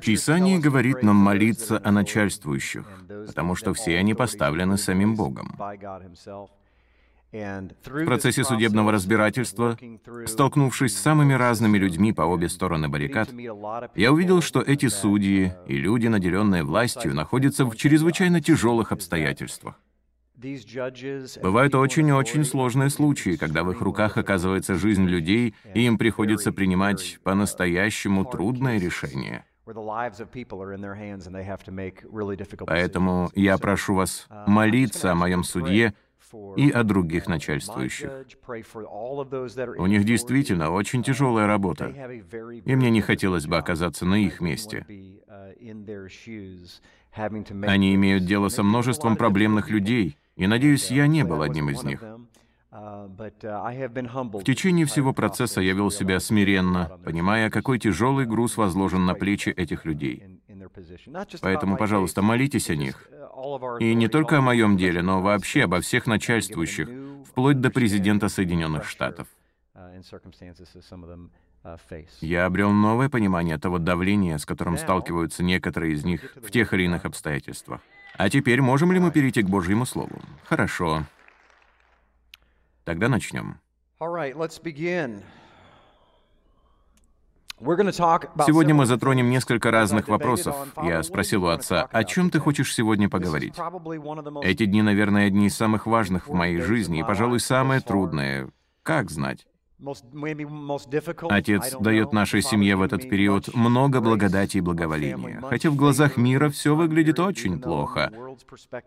Писание говорит нам молиться о начальствующих, потому что все они поставлены самим Богом. В процессе судебного разбирательства, столкнувшись с самыми разными людьми по обе стороны баррикад, я увидел, что эти судьи и люди, наделенные властью, находятся в чрезвычайно тяжелых обстоятельствах. Бывают очень-очень сложные случаи, когда в их руках оказывается жизнь людей, и им приходится принимать по-настоящему трудное решение. Поэтому я прошу вас молиться о моем судье и о других начальствующих. У них действительно очень тяжелая работа, и мне не хотелось бы оказаться на их месте. Они имеют дело со множеством проблемных людей, и, надеюсь, я не был одним из них. В течение всего процесса я вел себя смиренно, понимая, какой тяжелый груз возложен на плечи этих людей. Поэтому, пожалуйста, молитесь о них. И не только о моем деле, но вообще обо всех начальствующих, вплоть до президента Соединенных Штатов. Я обрел новое понимание того давления, с которым сталкиваются некоторые из них в тех или иных обстоятельствах. А теперь можем ли мы перейти к Божьему Слову? Хорошо. Тогда начнем. Сегодня мы затронем несколько разных вопросов. Я спросил у отца, о чем ты хочешь сегодня поговорить? Эти дни, наверное, одни из самых важных в моей жизни и, пожалуй, самые трудные. Как знать? Отец дает нашей семье в этот период много благодати и благоволения, хотя в глазах мира все выглядит очень плохо.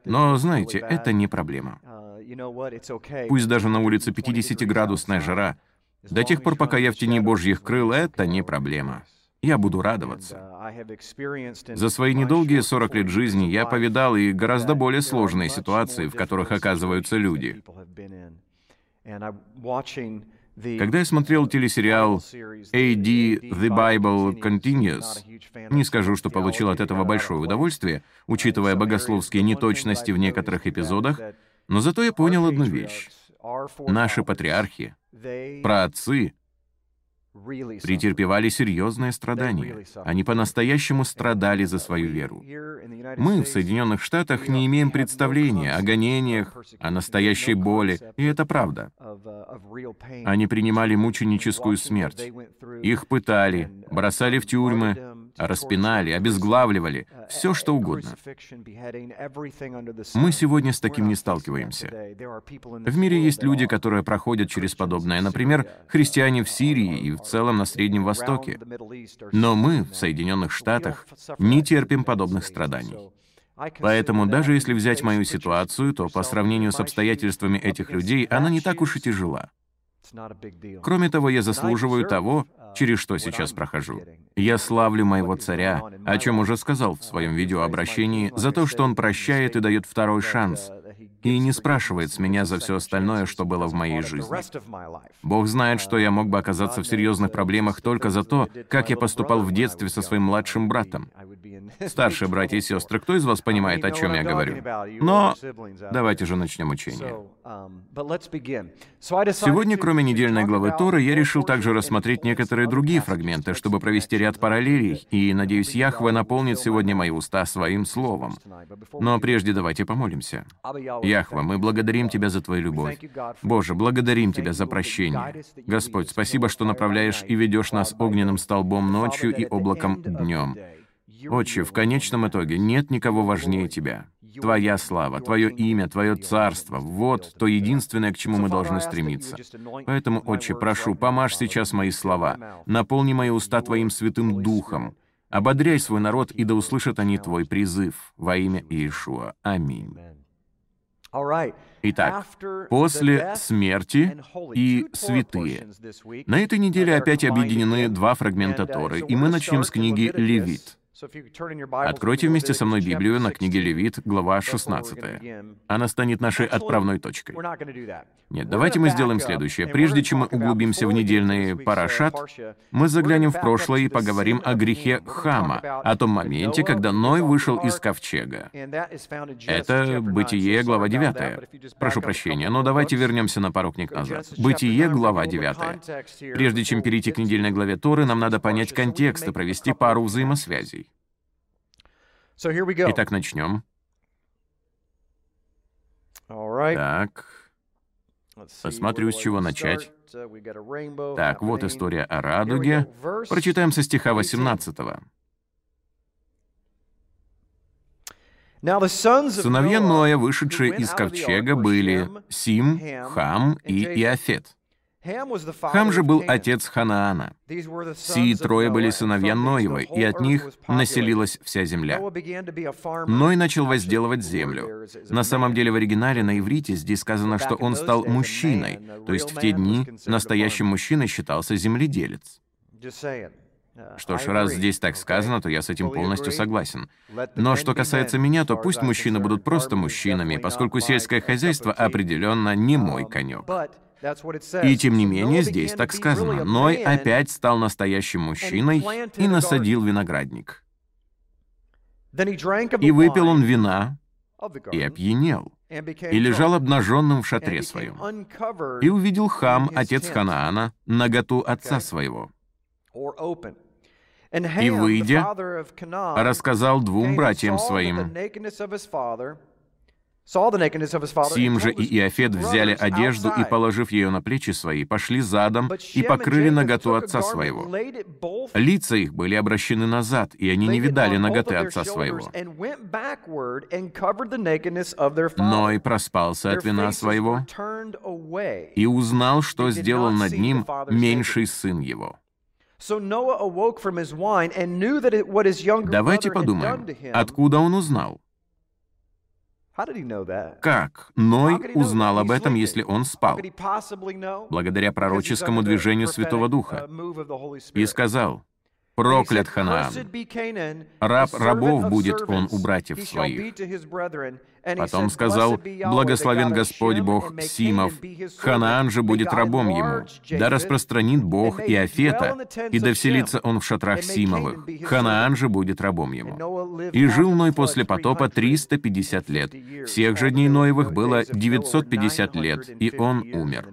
Но, знаете, это не проблема. Uh, Пусть даже на улице 50-градусная жара, до тех пор, пока я в тени Божьих крыл, это не проблема. Я буду радоваться. Uh, За свои недолгие 40 лет жизни я повидал и гораздо более сложные ситуации, в которых оказываются люди. Когда я смотрел телесериал AD The Bible Continues, не скажу, что получил от этого большое удовольствие, учитывая богословские неточности в некоторых эпизодах, но зато я понял одну вещь. Наши патриархи, праотцы, претерпевали серьезные страдания. Они по-настоящему страдали за свою веру. Мы в Соединенных Штатах не имеем представления о гонениях, о настоящей боли, и это правда. Они принимали мученическую смерть. Их пытали, бросали в тюрьмы, распинали, обезглавливали, все что угодно. Мы сегодня с таким не сталкиваемся. В мире есть люди, которые проходят через подобное, например, христиане в Сирии и в целом на Среднем Востоке. Но мы в Соединенных Штатах не терпим подобных страданий. Поэтому даже если взять мою ситуацию, то по сравнению с обстоятельствами этих людей она не так уж и тяжела. Кроме того, я заслуживаю того, через что сейчас прохожу. Я славлю моего царя, о чем уже сказал в своем видеообращении, за то, что он прощает и дает второй шанс, и не спрашивает с меня за все остальное, что было в моей жизни. Бог знает, что я мог бы оказаться в серьезных проблемах только за то, как я поступал в детстве со своим младшим братом. Старшие братья и сестры, кто из вас понимает, о чем я говорю? Но давайте же начнем учение. Сегодня, кроме недельной главы Торы, я решил также рассмотреть некоторые другие фрагменты, чтобы провести ряд параллелей, и, надеюсь, Яхве наполнит сегодня мои уста своим словом. Но прежде давайте помолимся. Яхва, мы благодарим Тебя за Твою любовь. Боже, благодарим Тебя за прощение. Господь, спасибо, что направляешь и ведешь нас огненным столбом ночью и облаком днем. Отче, в конечном итоге нет никого важнее Тебя. Твоя слава, Твое имя, Твое царство — вот то единственное, к чему мы должны стремиться. Поэтому, Отче, прошу, помажь сейчас мои слова, наполни мои уста Твоим Святым Духом, ободряй свой народ, и да услышат они Твой призыв во имя Иешуа. Аминь. Итак, после смерти и святые. На этой неделе опять объединены два фрагмента Торы, и мы начнем с книги «Левит». Откройте вместе со мной Библию на книге Левит, глава 16. Она станет нашей отправной точкой. Нет, давайте мы сделаем следующее. Прежде чем мы углубимся в недельный парашат, мы заглянем в прошлое и поговорим о грехе Хама, о том моменте, когда Ной вышел из ковчега. Это Бытие, глава 9. Прошу прощения, но давайте вернемся на пару книг назад. Бытие, глава 9. Прежде чем перейти к недельной главе Торы, нам надо понять контекст и провести пару взаимосвязей. Итак, начнем. Так. Посмотрю, с чего начать. Uh, так, вот история о радуге. Прочитаем со стиха 18. Сыновья Ноя, вышедшие из ковчега, были Сим, Хам и Иофет. Хам же был отец Ханаана. Сии трое были сыновья Ноевы, и от них населилась вся земля. Ной начал возделывать землю. На самом деле в оригинале на иврите здесь сказано, что он стал мужчиной, то есть в те дни настоящим мужчиной считался земледелец. Что ж, раз здесь так сказано, то я с этим полностью согласен. Но что касается меня, то пусть мужчины будут просто мужчинами, поскольку сельское хозяйство определенно не мой конек. И тем не менее, здесь так сказано, Ной опять стал настоящим мужчиной и насадил виноградник. И выпил он вина, и опьянел, и лежал обнаженным в шатре своем. И увидел Хам, отец Ханаана, наготу отца своего. И, выйдя, рассказал двум братьям своим, Сим же и Иофет взяли одежду и, положив ее на плечи свои, пошли задом и покрыли ноготу отца своего. Лица их были обращены назад, и они не видали ноготы отца своего. Но и проспался от вина своего и узнал, что сделал над ним меньший сын его. Давайте подумаем, откуда он узнал? Как Ной узнал об этом, если он спал? Благодаря пророческому движению Святого Духа. И сказал, «Проклят Ханаан! Раб рабов будет он у братьев своих». Потом сказал, «Благословен Господь Бог Симов, Ханаан же будет рабом ему. Да распространит Бог Иофета, и да вселится он в шатрах Симовых. Ханаан же будет рабом ему». И жил Ной после потопа 350 лет. Всех же дней Ноевых было 950 лет, и он умер.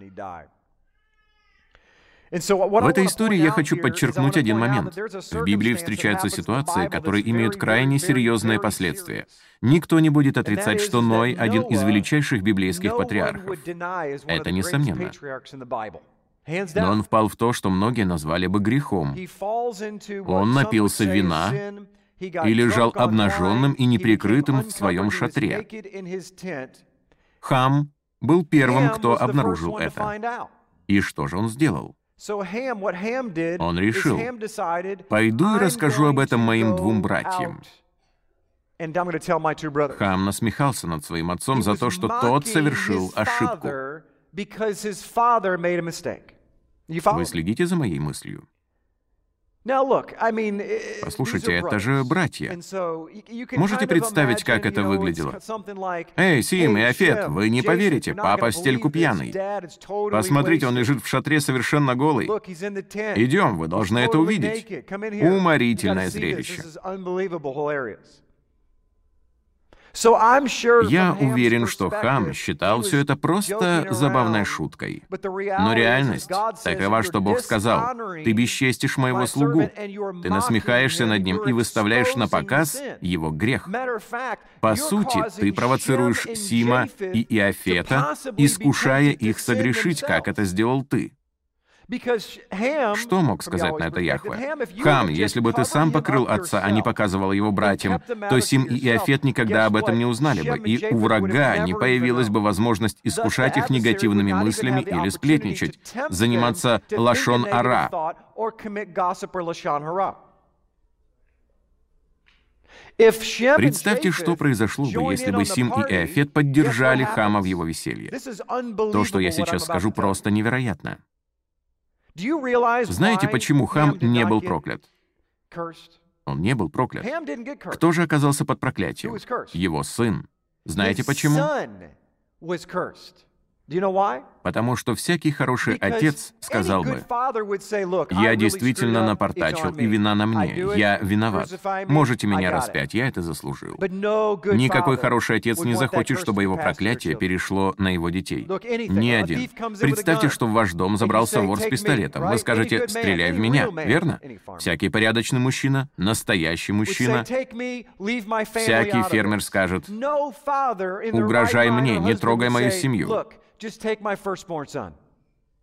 В этой истории я хочу подчеркнуть один момент. В Библии встречаются ситуации, которые имеют крайне серьезные последствия. Никто не будет отрицать, что Ной — один из величайших библейских патриархов. Это несомненно. Но он впал в то, что многие назвали бы грехом. Он напился вина и лежал обнаженным и неприкрытым в своем шатре. Хам был первым, кто обнаружил это. И что же он сделал? Он решил, пойду и расскажу об этом моим двум братьям. Хам насмехался над своим отцом за то, что тот совершил ошибку. Вы следите за моей мыслью? Послушайте, это же братья. Можете представить, как это выглядело? «Эй, Сим и Афет, вы не поверите, папа в стельку пьяный. Посмотрите, он лежит в шатре совершенно голый. Идем, вы должны это увидеть. Уморительное зрелище». Я уверен, что Хам считал все это просто забавной шуткой. Но реальность такова, что Бог сказал, «Ты бесчестишь моего слугу, ты насмехаешься над ним и выставляешь на показ его грех». По сути, ты провоцируешь Сима и Иофета, искушая их согрешить, как это сделал ты. Что мог сказать на это Яхве? Хам, если бы ты сам покрыл отца, а не показывал его братьям, то Сим и Иофет никогда об этом не узнали бы, и у врага не появилась бы возможность искушать их негативными мыслями или сплетничать, заниматься лашон-ара. Представьте, что произошло бы, если бы Сим и Эофет поддержали Хама в его веселье. То, что я сейчас скажу, просто невероятно. Знаете, почему Хам не был проклят? Он не был проклят. Кто же оказался под проклятием? Его сын. Знаете почему? Потому что всякий хороший отец сказал бы, «Я действительно напортачил, и вина на мне. Я виноват. Можете меня распять, я это заслужил». Никакой хороший отец не захочет, чтобы его проклятие перешло на его детей. Ни один. Представьте, что в ваш дом забрался вор с пистолетом. Вы скажете «Стреляй в меня», верно? Всякий порядочный мужчина, настоящий мужчина, всякий фермер скажет «Угрожай мне, не трогай мою семью».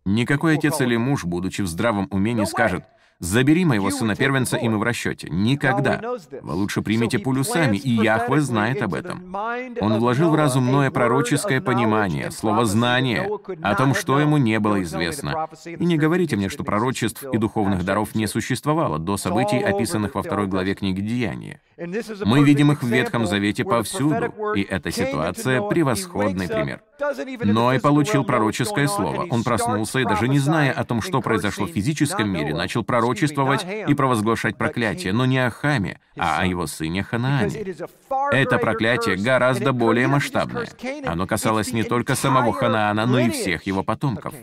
Никакой отец или муж, будучи в здравом уме, не скажет Забери моего сына-первенца, и мы в расчете. Никогда. Вы лучше примите пулю сами, и Яхве знает об этом. Он вложил в разум Ноя пророческое понимание, слово «знание», о том, что ему не было известно. И не говорите мне, что пророчеств и духовных даров не существовало до событий, описанных во второй главе книги «Деяния». Мы видим их в Ветхом Завете повсюду, и эта ситуация — превосходный пример. Ной получил пророческое слово. Он проснулся и, даже не зная о том, что произошло в физическом мире, начал пророчествовать и провозглашать проклятие, но не о Хаме, а о его сыне Ханаане. Это проклятие гораздо более масштабное. Оно касалось не только самого Ханаана, но и всех его потомков.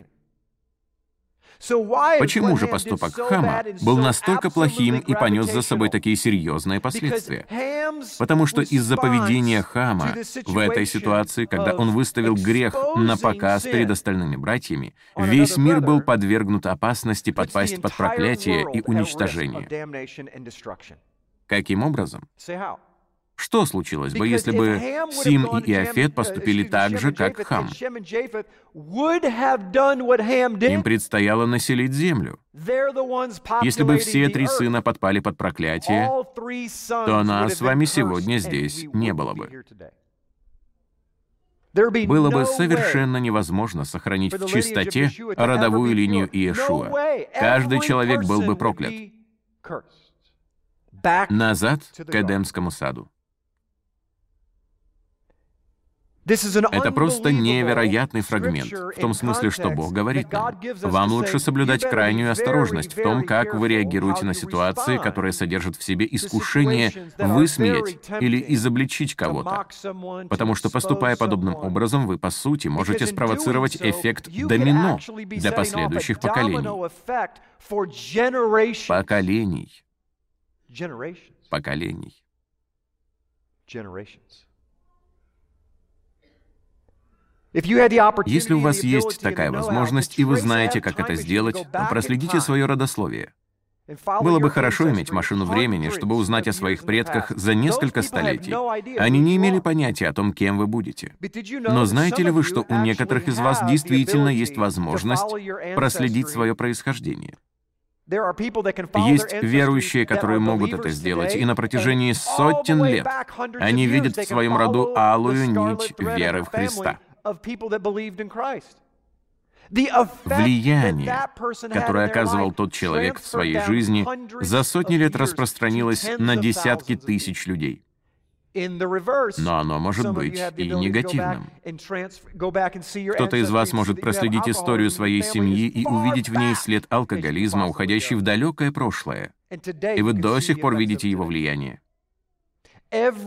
Почему же поступок Хама был настолько плохим и понес за собой такие серьезные последствия? Потому что из-за поведения Хама в этой ситуации, когда он выставил грех на показ перед остальными братьями, весь мир был подвергнут опасности подпасть под проклятие и уничтожение. Каким образом? Что случилось бы, если бы Сим и Иофет поступили так же, как Хам? Им предстояло населить землю. Если бы все три сына подпали под проклятие, то нас с вами сегодня здесь не было бы. Было бы совершенно невозможно сохранить в чистоте родовую линию Иешуа. Каждый человек был бы проклят. Назад к Эдемскому саду. Это просто невероятный фрагмент, в том смысле, что Бог говорит нам. Вам лучше соблюдать крайнюю осторожность в том, как вы реагируете на ситуации, которые содержат в себе искушение высмеять или изобличить кого-то. Потому что, поступая подобным образом, вы, по сути, можете спровоцировать эффект домино для последующих поколений. Поколений. Поколений. Если у вас есть такая возможность, и вы знаете, как это сделать, проследите свое родословие. Было бы хорошо иметь машину времени, чтобы узнать о своих предках за несколько столетий. Они не имели понятия о том, кем вы будете. Но знаете ли вы, что у некоторых из вас действительно есть возможность проследить свое происхождение? Есть верующие, которые могут это сделать, и на протяжении сотен лет они видят в своем роду алую нить веры в Христа. Влияние, которое оказывал тот человек в своей жизни, за сотни лет распространилось на десятки тысяч людей. Но оно может быть и негативным. Кто-то из вас может проследить историю своей семьи и увидеть в ней след алкоголизма, уходящий в далекое прошлое. И вы до сих пор видите его влияние.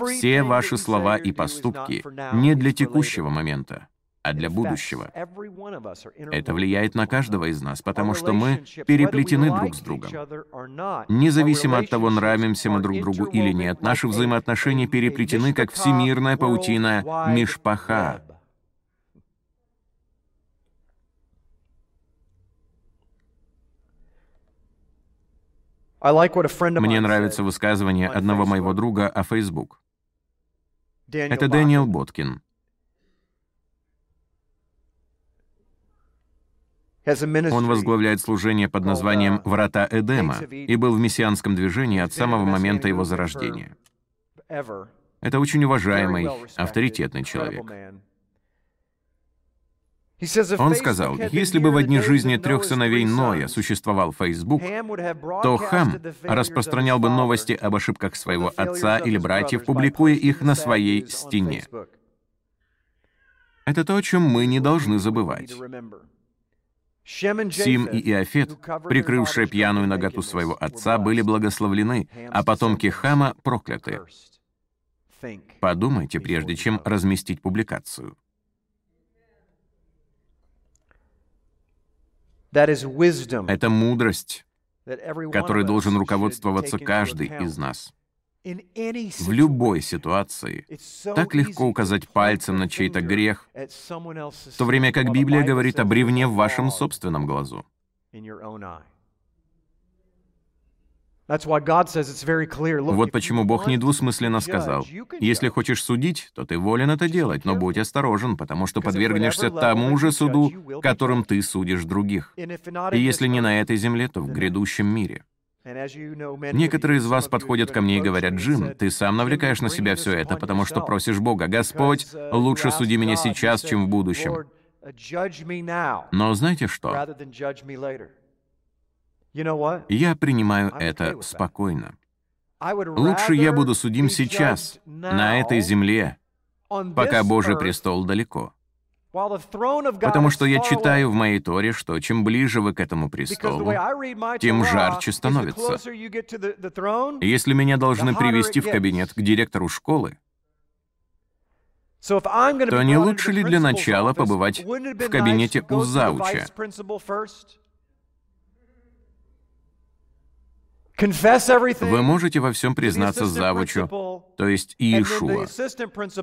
Все ваши слова и поступки не для текущего момента, а для будущего. Это влияет на каждого из нас, потому что мы переплетены друг с другом. Независимо от того, нравимся мы друг другу или нет, наши взаимоотношения переплетены, как всемирная паутина Мишпаха. Мне нравится высказывание одного моего друга о Facebook. Это Дэниел Боткин. Он возглавляет служение под названием «Врата Эдема» и был в мессианском движении от самого момента его зарождения. Это очень уважаемый, авторитетный человек. Он сказал, если бы в одни жизни трех сыновей Ноя существовал Facebook, то Хам распространял бы новости об ошибках своего отца или братьев, публикуя их на своей стене. Это то, о чем мы не должны забывать. Сим и Иофет, прикрывшие пьяную наготу своего отца, были благословлены, а потомки Хама прокляты. Подумайте, прежде чем разместить публикацию. Это мудрость, которой должен руководствоваться каждый из нас. В любой ситуации так легко указать пальцем на чей-то грех, в то время как Библия говорит о бревне в вашем собственном глазу. Вот почему Бог недвусмысленно сказал, «Если хочешь судить, то ты волен это делать, но будь осторожен, потому что подвергнешься тому же суду, которым ты судишь других. И если не на этой земле, то в грядущем мире». Некоторые из вас подходят ко мне и говорят, «Джим, ты сам навлекаешь на себя все это, потому что просишь Бога, Господь, лучше суди меня сейчас, чем в будущем». Но знаете что? Я принимаю это спокойно. Лучше я буду судим сейчас, на этой земле, пока Божий престол далеко. Потому что я читаю в моей Торе, что чем ближе вы к этому престолу, тем жарче становится. Если меня должны привести в кабинет к директору школы, то не лучше ли для начала побывать в кабинете у зауча? Вы можете во всем признаться завучу, то есть Иешуа.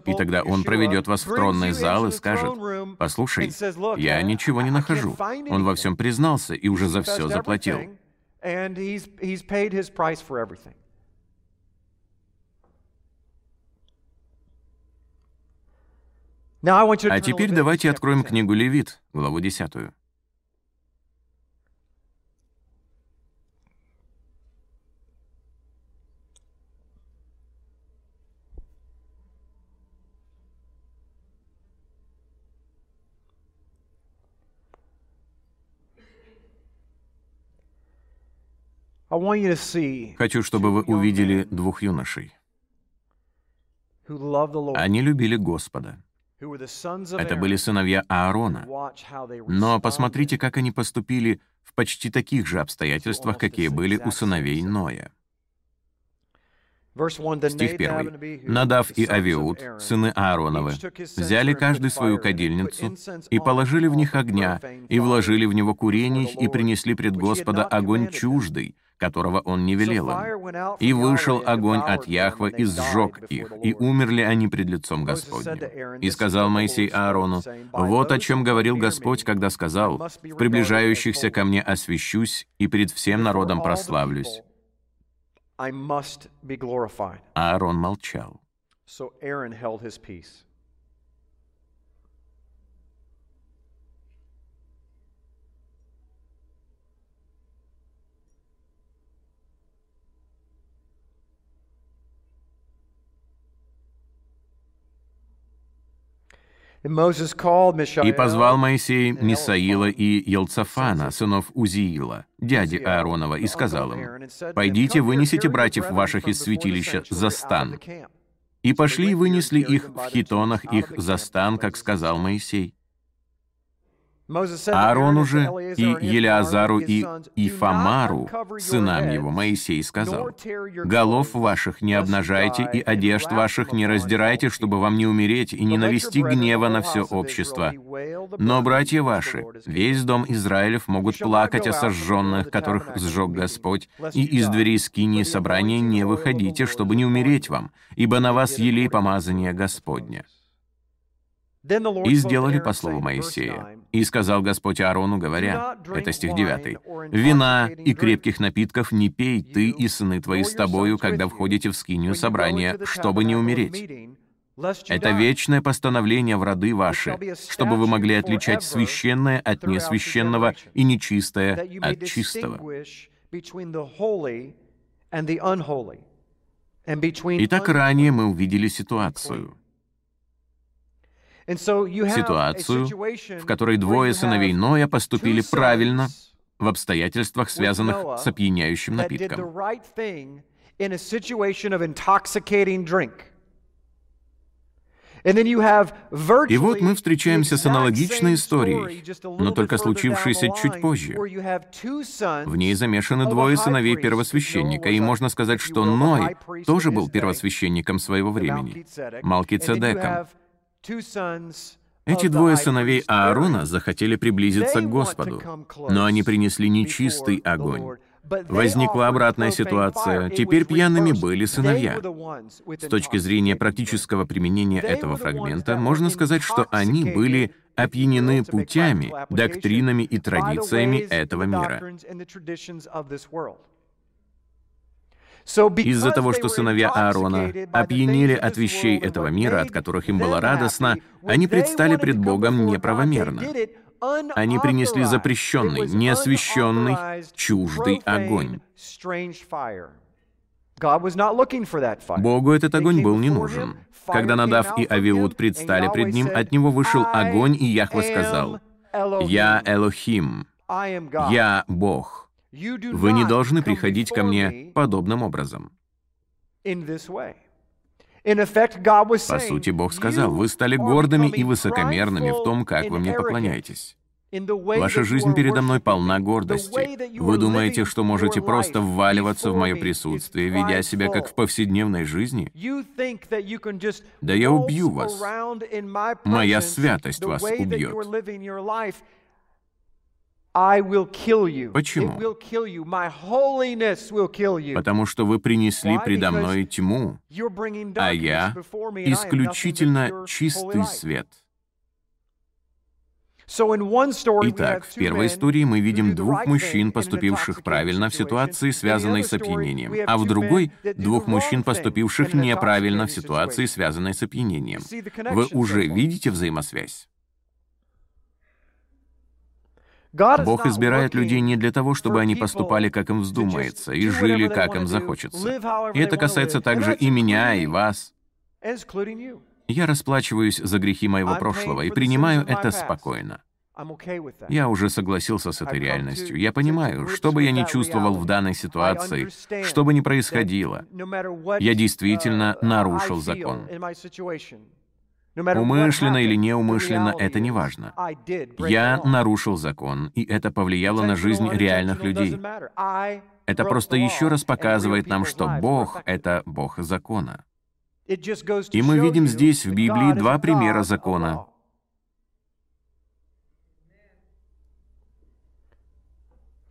И тогда он проведет вас в тронный зал и скажет, «Послушай, я ничего не нахожу». Он во всем признался и уже за все заплатил. А теперь давайте откроем книгу Левит, главу 10. Хочу, чтобы вы увидели двух юношей. Они любили Господа. Это были сыновья Аарона. Но посмотрите, как они поступили в почти таких же обстоятельствах, какие были у сыновей Ноя. Стих 1. «Надав и Авиуд, сыны Аароновы, взяли каждый свою кадильницу и положили в них огня, и вложили в него курений, и принесли пред Господа огонь чуждый, которого он не велел им. И вышел огонь от Яхва и сжег их, и умерли они пред лицом Господним. И сказал Моисей Аарону, «Вот о чем говорил Господь, когда сказал, «В приближающихся ко мне освящусь и пред всем народом прославлюсь». Аарон молчал. И позвал Моисей Мисаила и Елцафана, сынов Узиила, дяди Ааронова, и сказал им, «Пойдите, вынесите братьев ваших из святилища за стан». И пошли и вынесли их в хитонах их за стан, как сказал Моисей. Аарону же и Елеазару и Ифамару, сынам его, Моисей сказал, «Голов ваших не обнажайте и одежд ваших не раздирайте, чтобы вам не умереть и не навести гнева на все общество. Но, братья ваши, весь дом Израилев могут плакать о сожженных, которых сжег Господь, и из дверей скинии собрания не выходите, чтобы не умереть вам, ибо на вас елей помазания Господня». И сделали по слову Моисея. И сказал Господь Аарону, говоря, это стих 9, «Вина и крепких напитков не пей ты и сыны твои с тобою, когда входите в скинию собрания, чтобы не умереть. Это вечное постановление в роды ваши, чтобы вы могли отличать священное от несвященного и нечистое от чистого». Итак, ранее мы увидели ситуацию — ситуацию, в которой двое сыновей Ноя поступили правильно в обстоятельствах, связанных с опьяняющим напитком. И вот мы встречаемся с аналогичной историей, но только случившейся чуть позже. В ней замешаны двое сыновей первосвященника, и можно сказать, что Ной тоже был первосвященником своего времени, Малкицедеком. Эти двое сыновей Аарона захотели приблизиться к Господу, но они принесли нечистый огонь. Возникла обратная ситуация. Теперь пьяными были сыновья. С точки зрения практического применения этого фрагмента, можно сказать, что они были опьянены путями, доктринами и традициями этого мира. Из-за того, что сыновья Аарона опьянели от вещей этого мира, от которых им было радостно, они предстали пред Богом неправомерно. Они принесли запрещенный, неосвященный, чуждый огонь. Богу этот огонь был не нужен. Когда Надав и Авиуд предстали пред ним, от него вышел огонь, и Яхва сказал, «Я Элохим, я Бог. Вы не должны приходить ко мне подобным образом». По сути, Бог сказал, «Вы стали гордыми и высокомерными в том, как вы мне поклоняетесь». Ваша жизнь передо мной полна гордости. Вы думаете, что можете просто вваливаться в мое присутствие, ведя себя как в повседневной жизни? Да я убью вас. Моя святость вас убьет. Почему? Потому что вы принесли предо мной тьму, а я исключительно чистый свет. Итак, в первой истории мы видим двух мужчин, поступивших правильно в ситуации, связанной с опьянением, а в другой — двух мужчин, поступивших неправильно в ситуации, связанной с опьянением. Вы уже видите взаимосвязь? Бог избирает людей не для того, чтобы они поступали, как им вздумается, и жили, как им захочется. И это касается также и меня, и вас. Я расплачиваюсь за грехи моего прошлого и принимаю это спокойно. Я уже согласился с этой реальностью. Я понимаю, что бы я ни чувствовал в данной ситуации, что бы ни происходило, я действительно uh, нарушил закон. Умышленно или неумышленно, это не важно. Я нарушил закон, и это повлияло на жизнь реальных людей. Это просто еще раз показывает нам, что Бог — это Бог закона. И мы видим здесь в Библии два примера закона.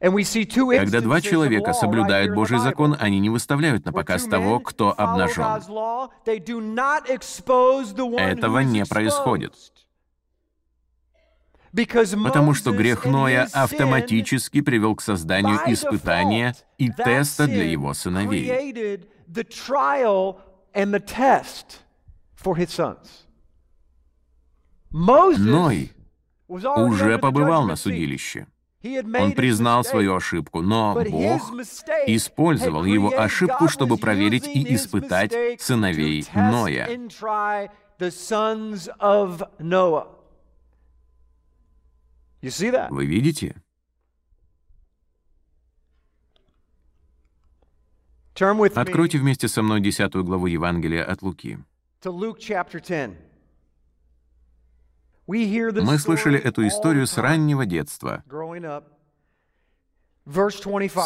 Когда два человека соблюдают Божий закон, они не выставляют на показ того, кто обнажен. Этого не происходит. Потому что грех Ноя автоматически привел к созданию испытания и теста для его сыновей. Ной уже побывал на судилище. Он признал свою ошибку, но Бог использовал его ошибку, чтобы проверить и испытать сыновей Ноя. Вы видите? Откройте вместе со мной десятую главу Евангелия от Луки. Мы слышали эту историю с раннего детства.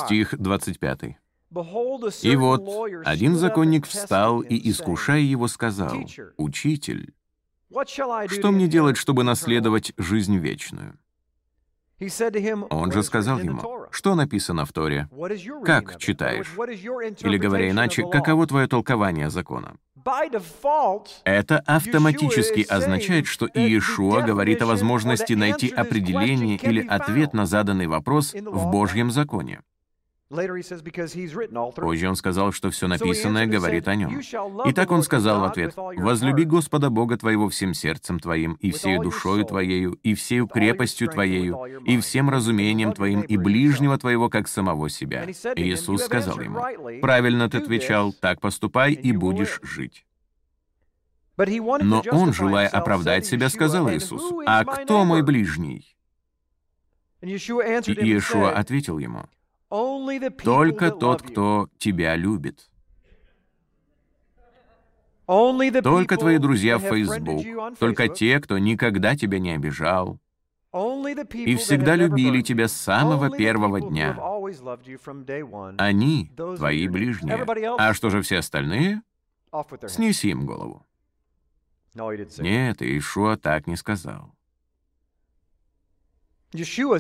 Стих 25. «И вот один законник встал и, искушая его, сказал, «Учитель, что мне делать, чтобы наследовать жизнь вечную?» Он же сказал ему, что написано в Торе? Как читаешь? Или говоря иначе, каково твое толкование закона? Это автоматически означает, что Иешуа говорит о возможности найти определение или ответ на заданный вопрос в Божьем законе. Позже он сказал, что все написанное говорит о нем. Итак, он сказал в ответ, «Возлюби Господа Бога твоего всем сердцем твоим, и всей душою твоею, и всею крепостью твоею, и всем разумением твоим, и ближнего твоего, как самого себя». И Иисус сказал ему, «Правильно ты отвечал, так поступай, и будешь жить». Но он, желая оправдать себя, сказал Иисусу, «А кто мой ближний?» И Иешуа ответил ему, только тот, кто тебя любит. Только твои друзья в Facebook, только те, кто никогда тебя не обижал, и всегда любили тебя с самого первого дня. Они — твои ближние. А что же все остальные? Снеси им голову. Нет, Иешуа так не сказал.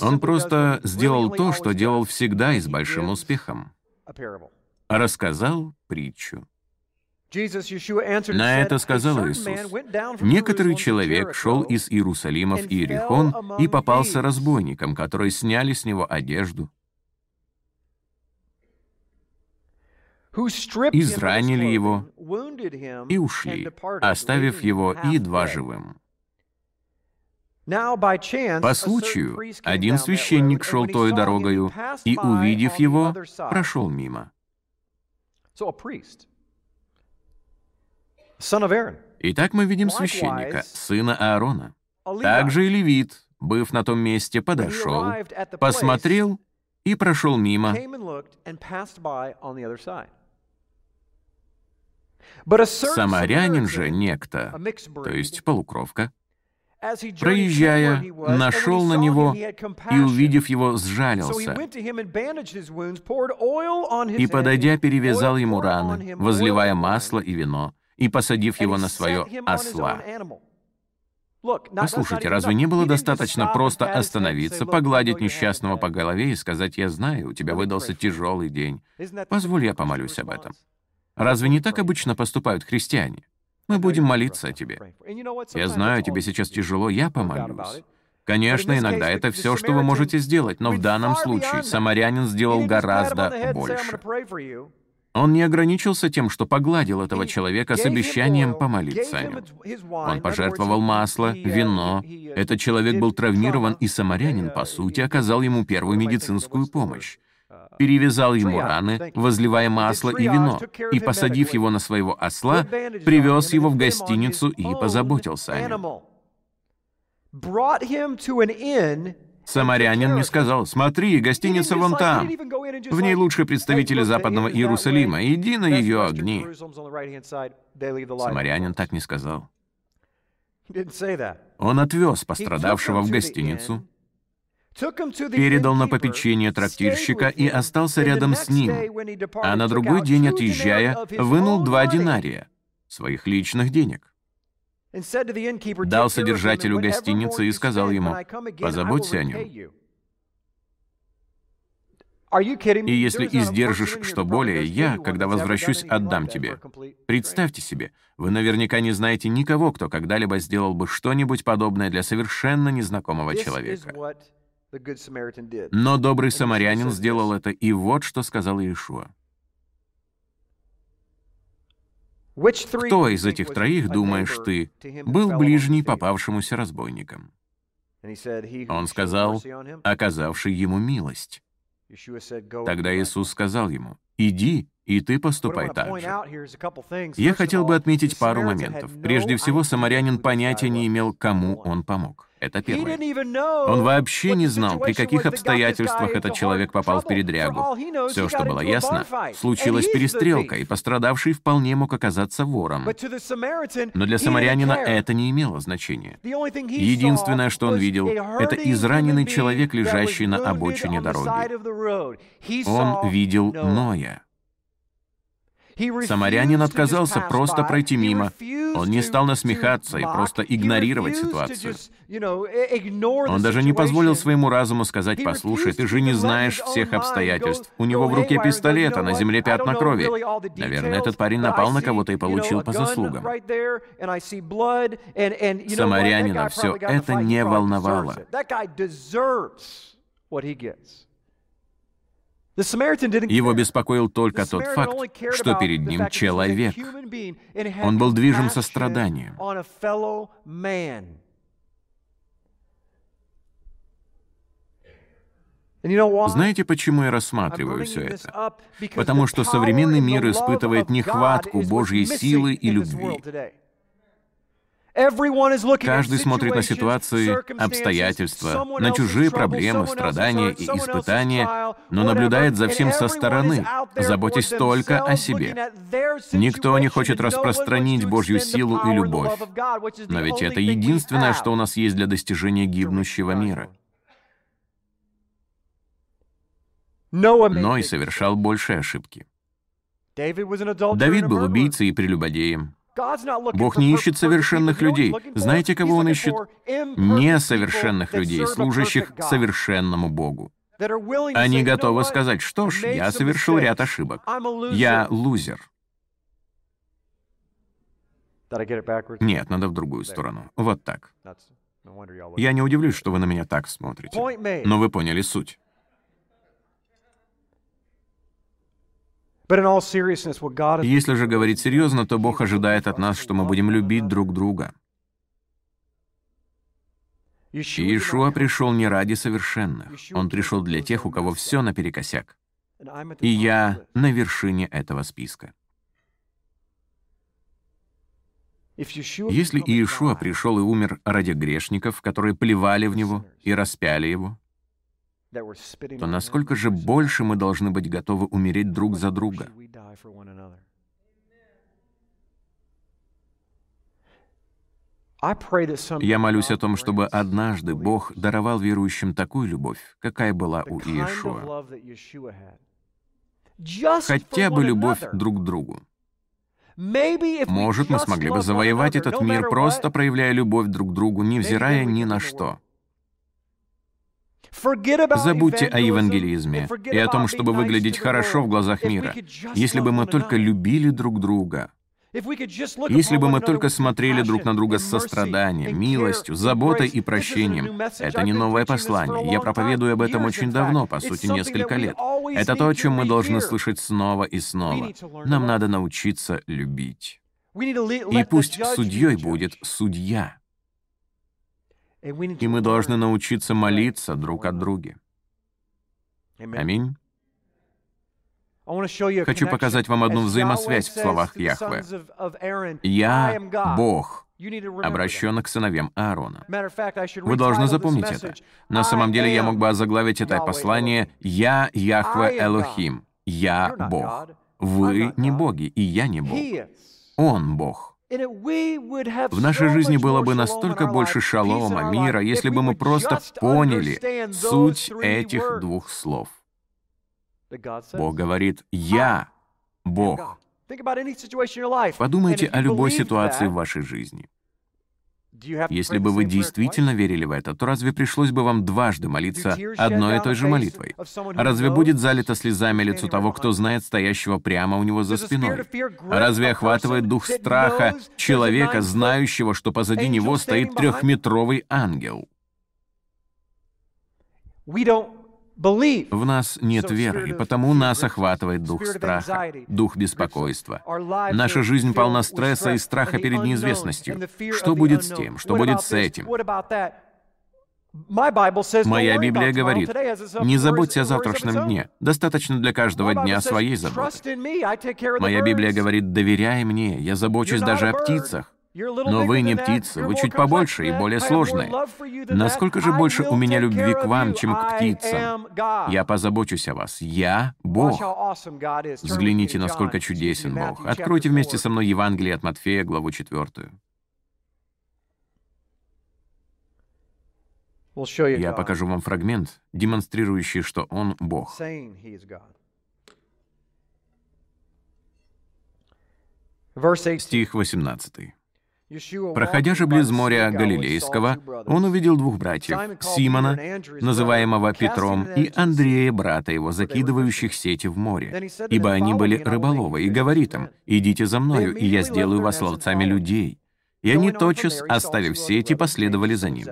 Он просто сделал то, что делал всегда и с большим успехом. Рассказал притчу. На это сказал Иисус. Некоторый человек шел из Иерусалима в Иерихон и попался разбойникам, которые сняли с него одежду, изранили его и ушли, оставив его едва живым. По случаю, один священник шел той дорогою и, увидев его, прошел мимо. Итак, мы видим священника, сына Аарона. Также и левит, быв на том месте, подошел, посмотрел и прошел мимо. Самарянин же некто, то есть полукровка, проезжая, нашел на него и, увидев его, сжалился. И, подойдя, перевязал ему раны, возливая масло и вино, и посадив его на свое осла. Послушайте, разве не было достаточно просто остановиться, погладить несчастного по голове и сказать, «Я знаю, у тебя выдался тяжелый день. Позволь, я помолюсь об этом». Разве не так обычно поступают христиане? Мы будем молиться о тебе. Я знаю, тебе сейчас тяжело, я помолюсь. Конечно, иногда это все, что вы можете сделать, но в данном случае самарянин сделал гораздо больше. Он не ограничился тем, что погладил этого человека с обещанием помолиться о нем. Он пожертвовал масло, вино. Этот человек был травмирован, и самарянин, по сути, оказал ему первую медицинскую помощь перевязал ему раны, возливая масло и вино, и, посадив его на своего осла, привез его в гостиницу и позаботился о нем. Самарянин не сказал, «Смотри, гостиница вон там. В ней лучшие представители западного Иерусалима. Иди на ее огни». Самарянин так не сказал. Он отвез пострадавшего в гостиницу, передал на попечение трактирщика и остался рядом с ним, а на другой день, отъезжая, вынул два динария, своих личных денег. Дал содержателю гостиницы и сказал ему, «Позаботься о нем». И если издержишь что более, я, когда возвращусь, отдам тебе. Представьте себе, вы наверняка не знаете никого, кто когда-либо сделал бы что-нибудь подобное для совершенно незнакомого человека. Но добрый самарянин сделал это, и вот что сказал Иешуа. Кто из этих троих, думаешь ты, был ближний попавшемуся разбойникам? Он сказал, оказавший ему милость. Тогда Иисус сказал ему, «Иди, и ты поступай так же». Я хотел бы отметить пару моментов. Прежде всего, самарянин понятия не имел, кому он помог. Это первое. Он вообще не знал, при каких обстоятельствах этот человек попал в передрягу. Все, что было ясно, случилась перестрелка, и пострадавший вполне мог оказаться вором. Но для самарянина это не имело значения. Единственное, что он видел, это израненный человек, лежащий на обочине дороги. Он видел Ноя. Самарянин отказался просто пройти мимо. Он не стал насмехаться и просто игнорировать ситуацию. Он даже не позволил своему разуму сказать, «Послушай, ты же не знаешь всех обстоятельств. У него в руке пистолет, а на земле пятна крови. Наверное, этот парень напал на кого-то и получил по заслугам». Самарянина все это не волновало. Его беспокоил только тот факт, что перед ним человек. Он был движим состраданием. Знаете, почему я рассматриваю все это? Потому что современный мир испытывает нехватку Божьей силы и любви. Каждый смотрит на ситуации, обстоятельства, на чужие проблемы, страдания и испытания, но наблюдает за всем со стороны, заботясь только о себе. Никто не хочет распространить Божью силу и любовь. Но ведь это единственное, что у нас есть для достижения гибнущего мира. Ной совершал больше ошибки. Давид был убийцей и прелюбодеем. Бог не ищет совершенных людей. Знаете, кого Он ищет? Несовершенных людей, служащих совершенному Богу. Они готовы сказать, что ж, я совершил ряд ошибок. Я лузер. Нет, надо в другую сторону. Вот так. Я не удивлюсь, что вы на меня так смотрите. Но вы поняли суть. Если же говорить серьезно, то Бог ожидает от нас, что мы будем любить друг друга. Иешуа пришел не ради совершенных. Он пришел для тех, у кого все наперекосяк. И я на вершине этого списка. Если Иешуа пришел и умер ради грешников, которые плевали в Него и распяли Его, то насколько же больше мы должны быть готовы умереть друг за друга? Я молюсь о том, чтобы однажды Бог даровал верующим такую любовь, какая была у Иешуа. Хотя бы любовь друг к другу. Может, мы смогли бы завоевать этот мир, просто проявляя любовь друг к другу, невзирая ни на что. Забудьте о евангелизме и о том, чтобы выглядеть хорошо в глазах мира. Если бы мы только любили друг друга, если бы мы только смотрели друг на друга с состраданием, милостью, заботой и прощением, это не новое послание. Я проповедую об этом очень давно, по сути, несколько лет. Это то, о чем мы должны слышать снова и снова. Нам надо научиться любить. И пусть судьей будет судья. И мы должны научиться молиться друг от друга. Аминь. Хочу показать вам одну взаимосвязь в словах Яхве. «Я — Бог», обращенный к сыновьям Аарона. Вы должны запомнить это. На самом деле я мог бы озаглавить это послание «Я Яхве Элохим». «Я Бог». Вы не боги, и я не Бог. Он Бог. В нашей жизни было бы настолько больше шалома, мира, если бы мы просто поняли суть этих двух слов. Бог говорит «Я Бог». Подумайте о любой ситуации в вашей жизни. Если бы вы действительно верили в это, то разве пришлось бы вам дважды молиться одной и той же молитвой? Разве будет залито слезами лицо того, кто знает стоящего прямо у него за спиной? Разве охватывает дух страха человека, знающего, что позади него стоит трехметровый ангел? В нас нет веры, и потому нас охватывает дух страха, дух беспокойства. Наша жизнь полна стресса и страха перед неизвестностью. Что будет с тем? Что будет с этим? Моя Библия говорит, не заботься о завтрашнем дне. Достаточно для каждого дня своей заботы. Моя Библия говорит, доверяй мне, я забочусь даже о птицах. Но вы не птицы, вы чуть побольше и более сложные. Насколько же больше у меня любви к вам, чем к птицам? Я позабочусь о вас. Я — Бог. Взгляните, насколько чудесен Бог. Откройте вместе со мной Евангелие от Матфея, главу 4. Я покажу вам фрагмент, демонстрирующий, что Он — Бог. Стих 18. Проходя же близ моря Галилейского, он увидел двух братьев, Симона, называемого Петром, и Андрея, брата его, закидывающих сети в море, ибо они были рыболовы, и говорит им, «Идите за мною, и я сделаю вас ловцами людей». И они тотчас, оставив сети, последовали за ним.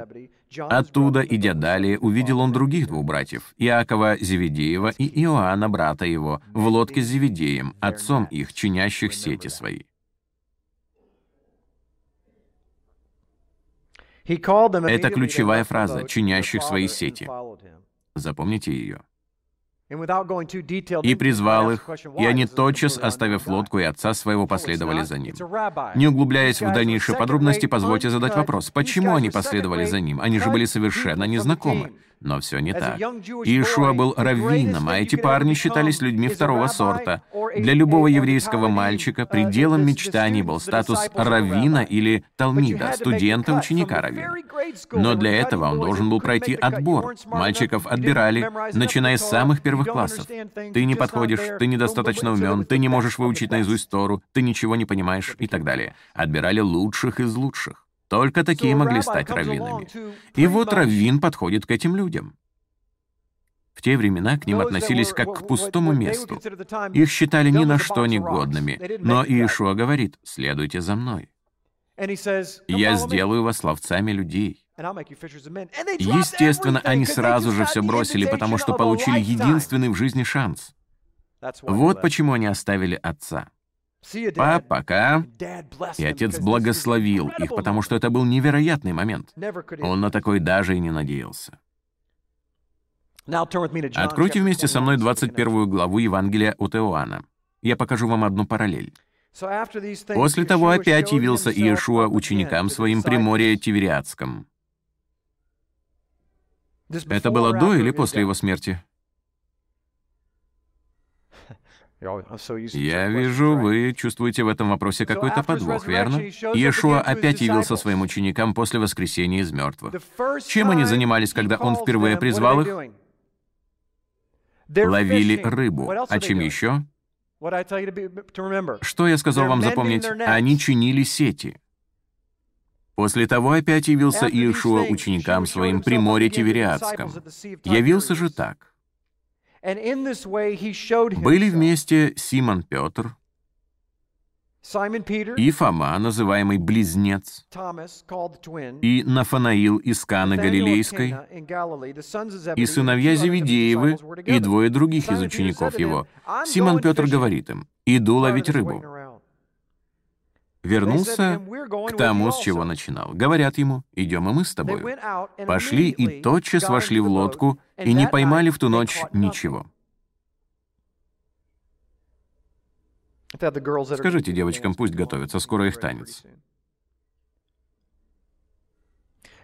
Оттуда, идя далее, увидел он других двух братьев, Иакова Зеведеева и Иоанна, брата его, в лодке с Зеведеем, отцом их, чинящих сети свои. Это ключевая фраза, чинящих свои сети. Запомните ее. и призвал их, и они тотчас, оставив лодку и отца своего, последовали за ним. Не углубляясь в дальнейшие подробности, позвольте задать вопрос, почему они последовали за ним? Они же были совершенно незнакомы. Но все не так. Иешуа был раввином, а эти парни считались людьми второго сорта. Для любого еврейского мальчика пределом мечтаний был статус раввина или талмида, студента, ученика раввина. Но для этого он должен был пройти отбор. Мальчиков отбирали, начиная с самых первых классов. Ты не подходишь, ты недостаточно умен, ты не можешь выучить наизусть Тору, ты ничего не понимаешь и так далее. Отбирали лучших из лучших. Только такие могли стать раввинами. И вот раввин подходит к этим людям. В те времена к ним относились как к пустому месту. Их считали ни на что негодными. Но Иешуа говорит, «Следуйте за мной. Я сделаю вас ловцами людей». Естественно, они сразу же все бросили, потому что получили единственный в жизни шанс. Вот почему они оставили отца. Пап, пока. И отец благословил их, потому что это был невероятный момент. Он на такой даже и не надеялся. Откройте вместе со мной 21 главу Евангелия от Иоанна. Я покажу вам одну параллель. После того опять явился Иешуа ученикам своим при море Тивериадском. Это было до или после его смерти? Я вижу, вы чувствуете в этом вопросе какой-то подвох, верно? Иешуа опять явился своим ученикам после воскресения из мертвых. Чем они занимались, когда он впервые призвал их? Ловили рыбу. А чем еще? Что я сказал вам запомнить? Они чинили сети. После того опять явился Иешуа ученикам своим при море Тивериадском. Явился же так. Были вместе Симон Петр. и Фома, называемый Близнец, и Нафанаил из Каны Галилейской, и сыновья Зеведеевы, и двое других из учеников его. Симон Петр говорит им, «Иду ловить рыбу» вернулся к тому, с чего начинал. Говорят ему, идем и мы с тобой. Пошли и тотчас вошли в лодку, и не поймали в ту ночь ничего. Скажите девочкам, пусть готовятся, скоро их танец.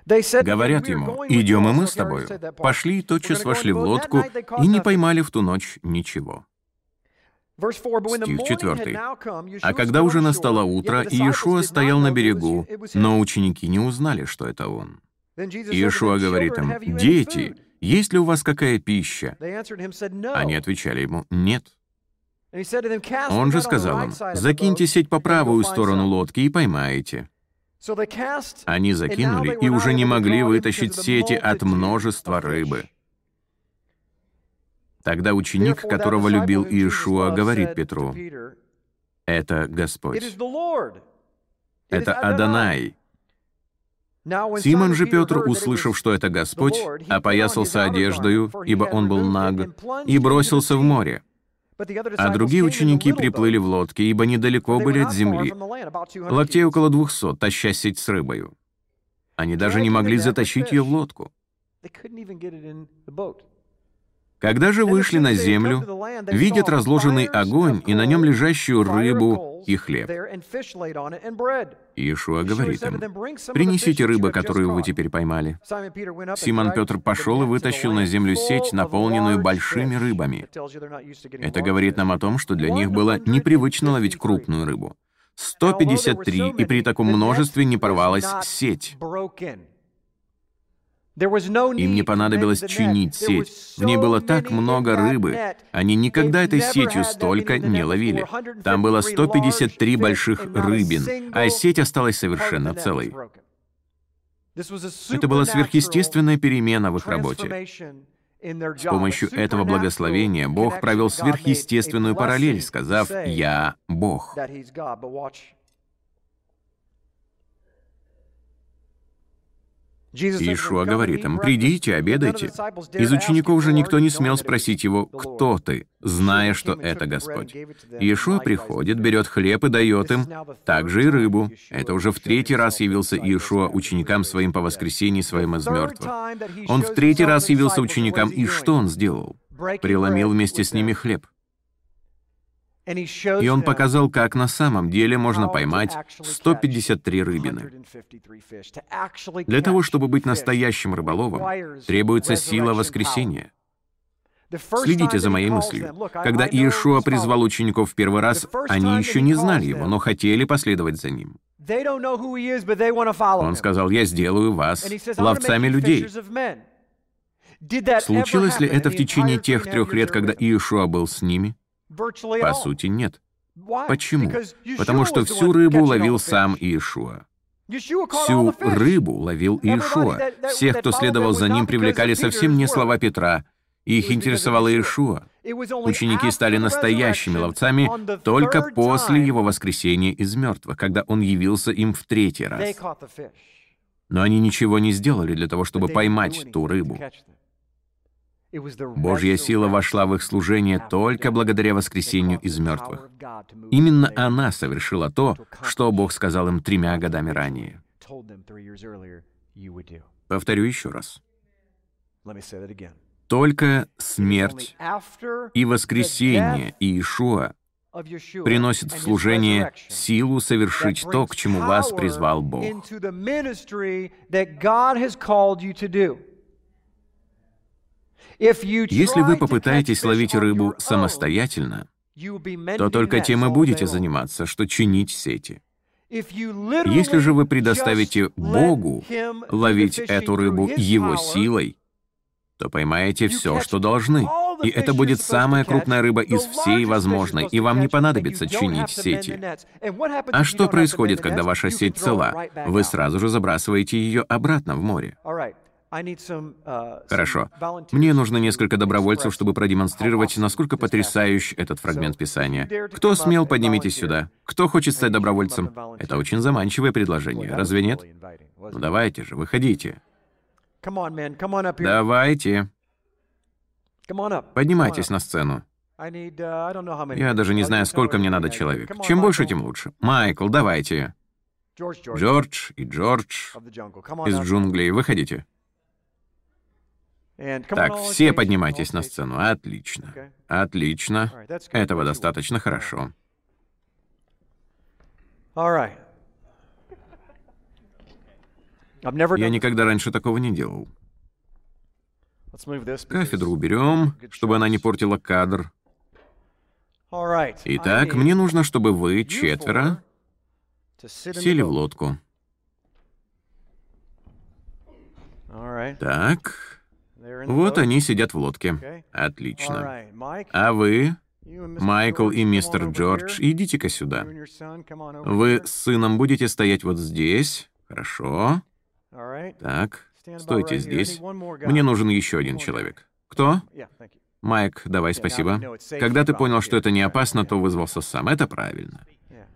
Говорят ему, идем и мы с тобой. Пошли и тотчас вошли в лодку, и не поймали в ту ночь ничего. Стих 4. «А когда уже настало утро, Иешуа стоял на берегу, но ученики не узнали, что это он. Иешуа говорит им, «Дети, есть ли у вас какая пища?» Они отвечали ему, «Нет». Он же сказал им, «Закиньте сеть по правую сторону лодки и поймаете». Они закинули и уже не могли вытащить сети от множества рыбы. Тогда ученик, которого любил Иешуа, говорит Петру, «Это Господь. Это Адонай». Симон же Петр, услышав, что это Господь, опоясался одеждою, ибо он был наг, и бросился в море. А другие ученики приплыли в лодке, ибо недалеко были от земли, локтей около двухсот, таща сеть с рыбою. Они даже не могли затащить ее в лодку. Когда же вышли на землю, видят разложенный огонь и на нем лежащую рыбу и хлеб. Иешуа говорит им, «Принесите рыбы, которую вы теперь поймали». Симон Петр пошел и вытащил на землю сеть, наполненную большими рыбами. Это говорит нам о том, что для них было непривычно ловить крупную рыбу. 153, и при таком множестве не порвалась сеть. Им не понадобилось чинить сеть. В ней было так много рыбы. Они никогда этой сетью столько не ловили. Там было 153 больших рыбин, а сеть осталась совершенно целой. Это была сверхъестественная перемена в их работе. С помощью этого благословения Бог провел сверхъестественную параллель, сказав «Я Бог». Иешуа говорит им, «Придите, обедайте». Из учеников же никто не смел спросить его, «Кто ты?», зная, что это Господь. Иешуа приходит, берет хлеб и дает им, также и рыбу. Это уже в третий раз явился Иешуа ученикам своим по воскресенье своим из мертвых. Он в третий раз явился ученикам, и что он сделал? преломил вместе с ними хлеб. И он показал, как на самом деле можно поймать 153 рыбины. Для того, чтобы быть настоящим рыболовом, требуется сила воскресения. Следите за моей мыслью. Когда Иешуа призвал учеников в первый раз, они еще не знали его, но хотели последовать за ним. Он сказал, «Я сделаю вас ловцами людей». Случилось ли это в течение тех трех лет, когда Иешуа был с ними? По сути, нет. Почему? Потому что всю рыбу ловил сам Иешуа. Всю рыбу ловил Иешуа. Всех, кто следовал за ним, привлекали совсем не слова Петра. Их интересовало Иешуа. Ученики стали настоящими ловцами только после его воскресения из мертвых, когда он явился им в третий раз. Но они ничего не сделали для того, чтобы поймать ту рыбу. Божья сила вошла в их служение только благодаря воскресению из мертвых. Именно она совершила то, что Бог сказал им тремя годами ранее. Повторю еще раз. Только смерть и воскресение Иешуа приносит в служение силу совершить то, к чему вас призвал Бог. Если вы попытаетесь ловить рыбу самостоятельно, то только тем и будете заниматься, что чинить сети. Если же вы предоставите Богу ловить эту рыбу Его силой, то поймаете все, что должны. И это будет самая крупная рыба из всей возможной, и вам не понадобится чинить сети. А что происходит, когда ваша сеть цела? Вы сразу же забрасываете ее обратно в море. Uh, Хорошо. Мне нужно несколько добровольцев, чтобы продемонстрировать, насколько потрясающий этот фрагмент Писания. Кто смел, поднимитесь сюда. Кто хочет стать добровольцем? Это очень заманчивое предложение, разве нет? Ну давайте же, выходите. Давайте. Поднимайтесь на сцену. Uh, Я даже не знаю, сколько мне надо человек. Чем больше, тем лучше. Майкл, давайте. Джордж и Джордж из джунглей, выходите. Так, все поднимайтесь на сцену. Отлично. Отлично. Этого достаточно хорошо. Я никогда раньше такого не делал. Кафедру уберем, чтобы она не портила кадр. Итак, мне нужно, чтобы вы четверо сели в лодку. Так. Вот они сидят в лодке. Отлично. А вы, Майкл и мистер Джордж, идите-ка сюда. Вы с сыном будете стоять вот здесь. Хорошо. Так, стойте здесь. Мне нужен еще один человек. Кто? Майк, давай, спасибо. Когда ты понял, что это не опасно, то вызвался сам. Это правильно.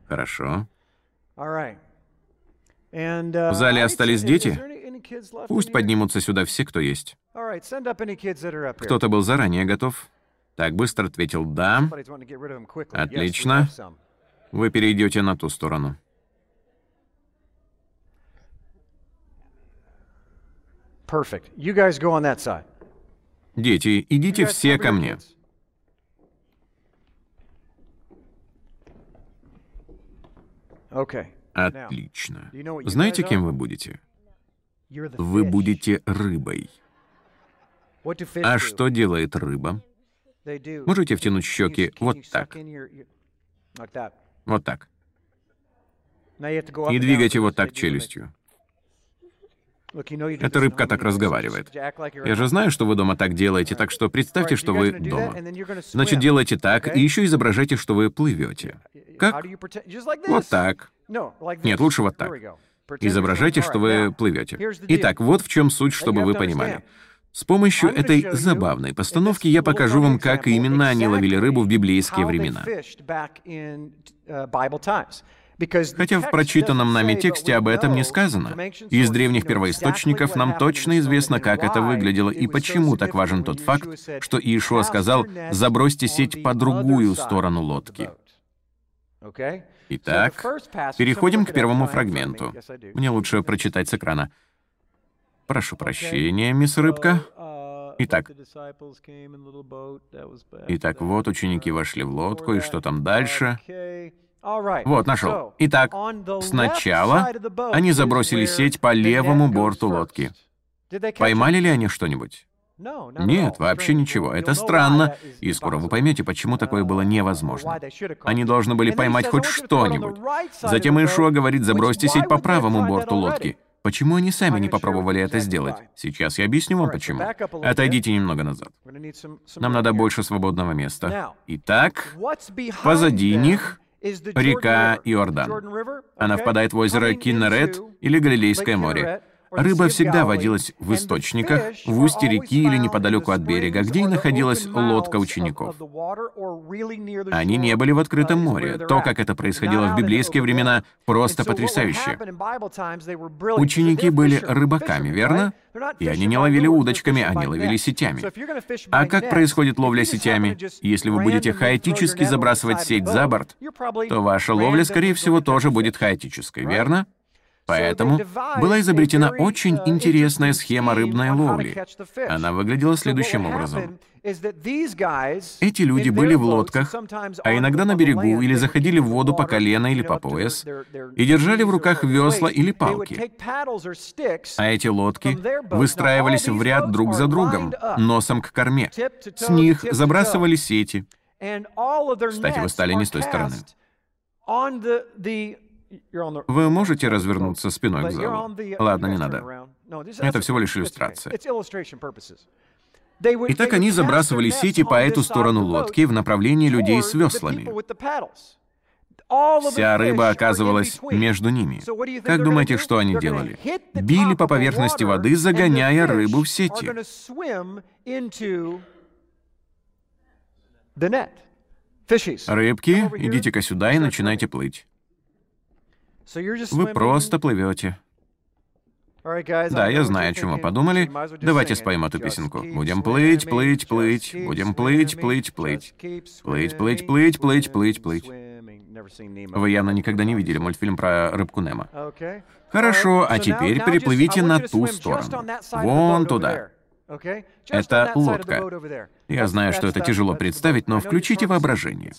Хорошо. В зале остались дети? Пусть поднимутся сюда все, кто есть. Кто-то был заранее готов? Так быстро ответил «да». Отлично. Вы перейдете на ту сторону. Дети, идите все ко мне. Отлично. Знаете, кем вы будете? Вы будете рыбой. А что делает рыба? Можете втянуть щеки вот так. Вот так. И двигайте вот так челюстью. Эта рыбка так разговаривает. Я же знаю, что вы дома так делаете, так что представьте, что вы дома. Значит, делайте так, и еще изображайте, что вы плывете. Как? Вот так. Нет, лучше вот так. Изображайте, что вы плывете. Итак, вот в чем суть, чтобы вы понимали. С помощью этой забавной постановки я покажу вам, как именно они ловили рыбу в библейские времена. Хотя в прочитанном нами тексте об этом не сказано. Из древних первоисточников нам точно известно, как это выглядело и почему так важен тот факт, что Иешуа сказал «забросьте сеть по другую сторону лодки». Итак, переходим к первому фрагменту. Мне лучше прочитать с экрана. Прошу прощения, мисс Рыбка. Итак, Итак, вот ученики вошли в лодку, и что там дальше? Вот, нашел. Итак, сначала они забросили сеть по левому борту лодки. Поймали ли они что-нибудь? Нет, вообще ничего. Это странно, и скоро вы поймете, почему такое было невозможно. Они должны были поймать хоть что-нибудь. Затем Ишуа говорит, забросьте сеть по правому борту лодки. Почему они сами не попробовали это сделать? Сейчас я объясню вам, почему. Отойдите немного назад. Нам надо больше свободного места. Итак, позади них река Иордан. Она впадает в озеро Киннерет или Галилейское море. Рыба всегда водилась в источниках, в устье реки или неподалеку от берега, где и находилась лодка учеников. Они не были в открытом море. То, как это происходило в библейские времена, просто потрясающе. Ученики были рыбаками, верно? И они не ловили удочками, они ловили сетями. А как происходит ловля сетями? Если вы будете хаотически забрасывать сеть за борт, то ваша ловля, скорее всего, тоже будет хаотической, верно? Поэтому была изобретена очень интересная схема рыбной ловли. Она выглядела следующим образом. Эти люди были в лодках, а иногда на берегу или заходили в воду по колено или по пояс, и держали в руках весла или палки. А эти лодки выстраивались в ряд друг за другом, носом к корме. С них забрасывали сети. Кстати, вы стали не с той стороны. Вы можете развернуться спиной к залу? Ладно, не надо. Это всего лишь иллюстрация. Итак, они забрасывали сети по эту сторону лодки в направлении людей с веслами. Вся рыба оказывалась между ними. Как думаете, что они делали? Били по поверхности воды, загоняя рыбу в сети. Рыбки, идите-ка сюда и начинайте плыть. Вы просто плывете. Да, я знаю, о чем вы подумали. Давайте споем эту песенку. Будем плыть, плыть, плыть. Будем плыть, плыть, плыть. Плыть, плыть, плыть, плыть, плыть, плыть. Вы явно никогда не видели мультфильм про рыбку Немо. Хорошо, а теперь переплывите на ту сторону. Вон туда. Это лодка. Я знаю, что это тяжело представить, но включите воображение.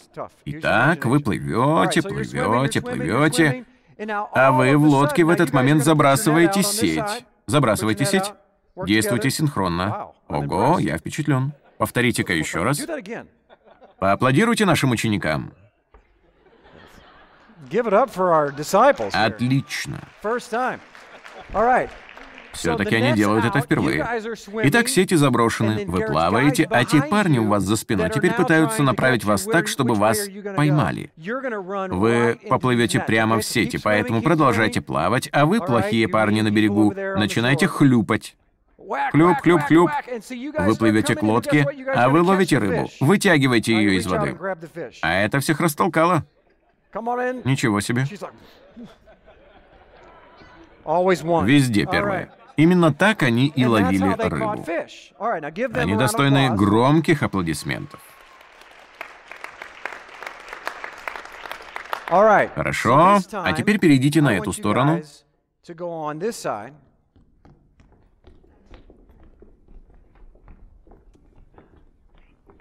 Итак, вы плывете, плывете, плывете. А вы в лодке в этот момент забрасываете сеть. Забрасывайте сеть. Действуйте синхронно. Ого, я впечатлен. Повторите-ка еще раз. Поаплодируйте нашим ученикам. Отлично. Все-таки они делают это впервые. Итак, сети заброшены, вы плаваете, а те парни у вас за спиной теперь пытаются направить вас так, чтобы вас поймали. Вы поплывете прямо в сети, поэтому продолжайте плавать, а вы, плохие парни на берегу, начинайте хлюпать. Хлюп, хлюп, хлюп. Вы плывете к лодке, а вы ловите рыбу, вытягиваете ее из воды. А это всех растолкало. Ничего себе. Везде первое. Именно так они и ловили рыбу. Они достойны громких аплодисментов. Хорошо, а теперь перейдите на эту сторону.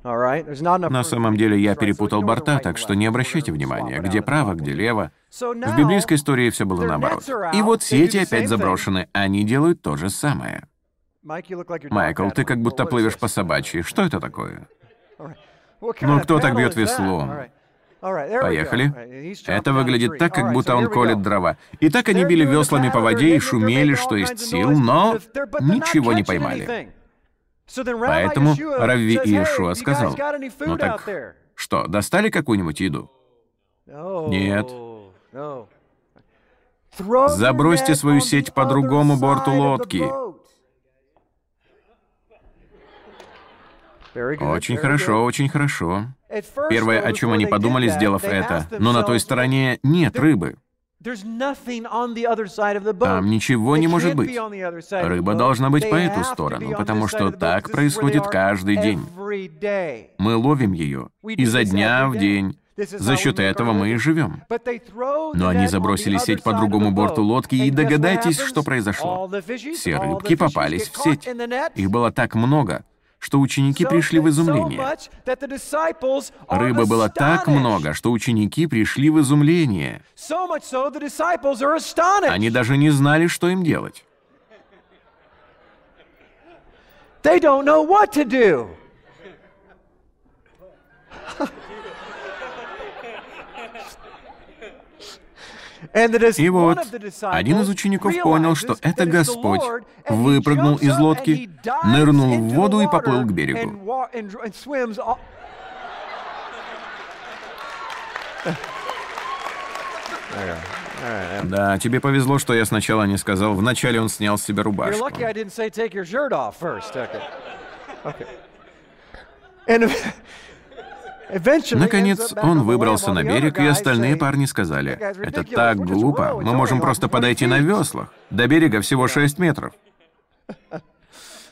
На самом деле я перепутал борта, так что не обращайте внимания, где право, где лево. В библейской истории все было наоборот. И вот сети опять заброшены, они делают то же самое. Майкл, ты как будто плывешь по собачьи. Что это такое? Ну, кто так бьет веслом? Поехали. Это выглядит так, как будто он колет дрова. И так они били веслами по воде и шумели, что есть сил, но ничего не поймали. Поэтому Равви Иешуа сказал, «Ну так что, достали какую-нибудь еду?» «Нет». «Забросьте свою сеть по другому борту лодки». Очень хорошо, очень хорошо. Первое, о чем они подумали, сделав это, но на той стороне нет рыбы. Там ничего не может быть. Рыба должна быть по эту сторону, потому что так происходит каждый день. Мы ловим ее изо дня в день. За счет этого мы и живем. Но они забросили сеть по другому борту лодки, и догадайтесь, что произошло. Все рыбки попались в сеть. Их было так много, что ученики пришли в изумление. Рыбы было так много, что ученики пришли в изумление. Они даже не знали, что им делать. They don't know what to do. И вот один из учеников понял, что это Господь, выпрыгнул из лодки, нырнул в воду и поплыл к берегу. Да, тебе повезло, что я сначала не сказал. Вначале он снял с себя рубашку. Наконец, он выбрался на берег, и остальные парни сказали, «Это так глупо, мы можем просто подойти на веслах. До берега всего 6 метров».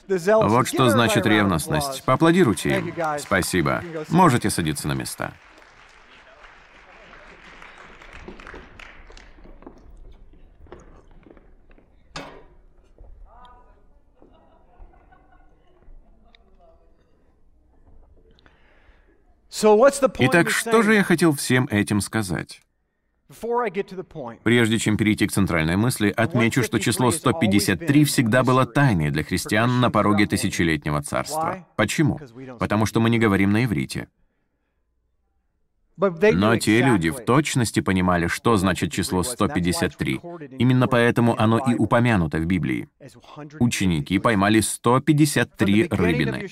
Вот что значит ревностность. Поаплодируйте им. Спасибо. Можете садиться на места. Итак, что же я хотел всем этим сказать? Прежде чем перейти к центральной мысли, отмечу, что число 153 всегда было тайной для христиан на пороге тысячелетнего царства. Почему? Потому что мы не говорим на иврите. Но те люди в точности понимали, что значит число 153. Именно поэтому оно и упомянуто в Библии. Ученики поймали 153 рыбины.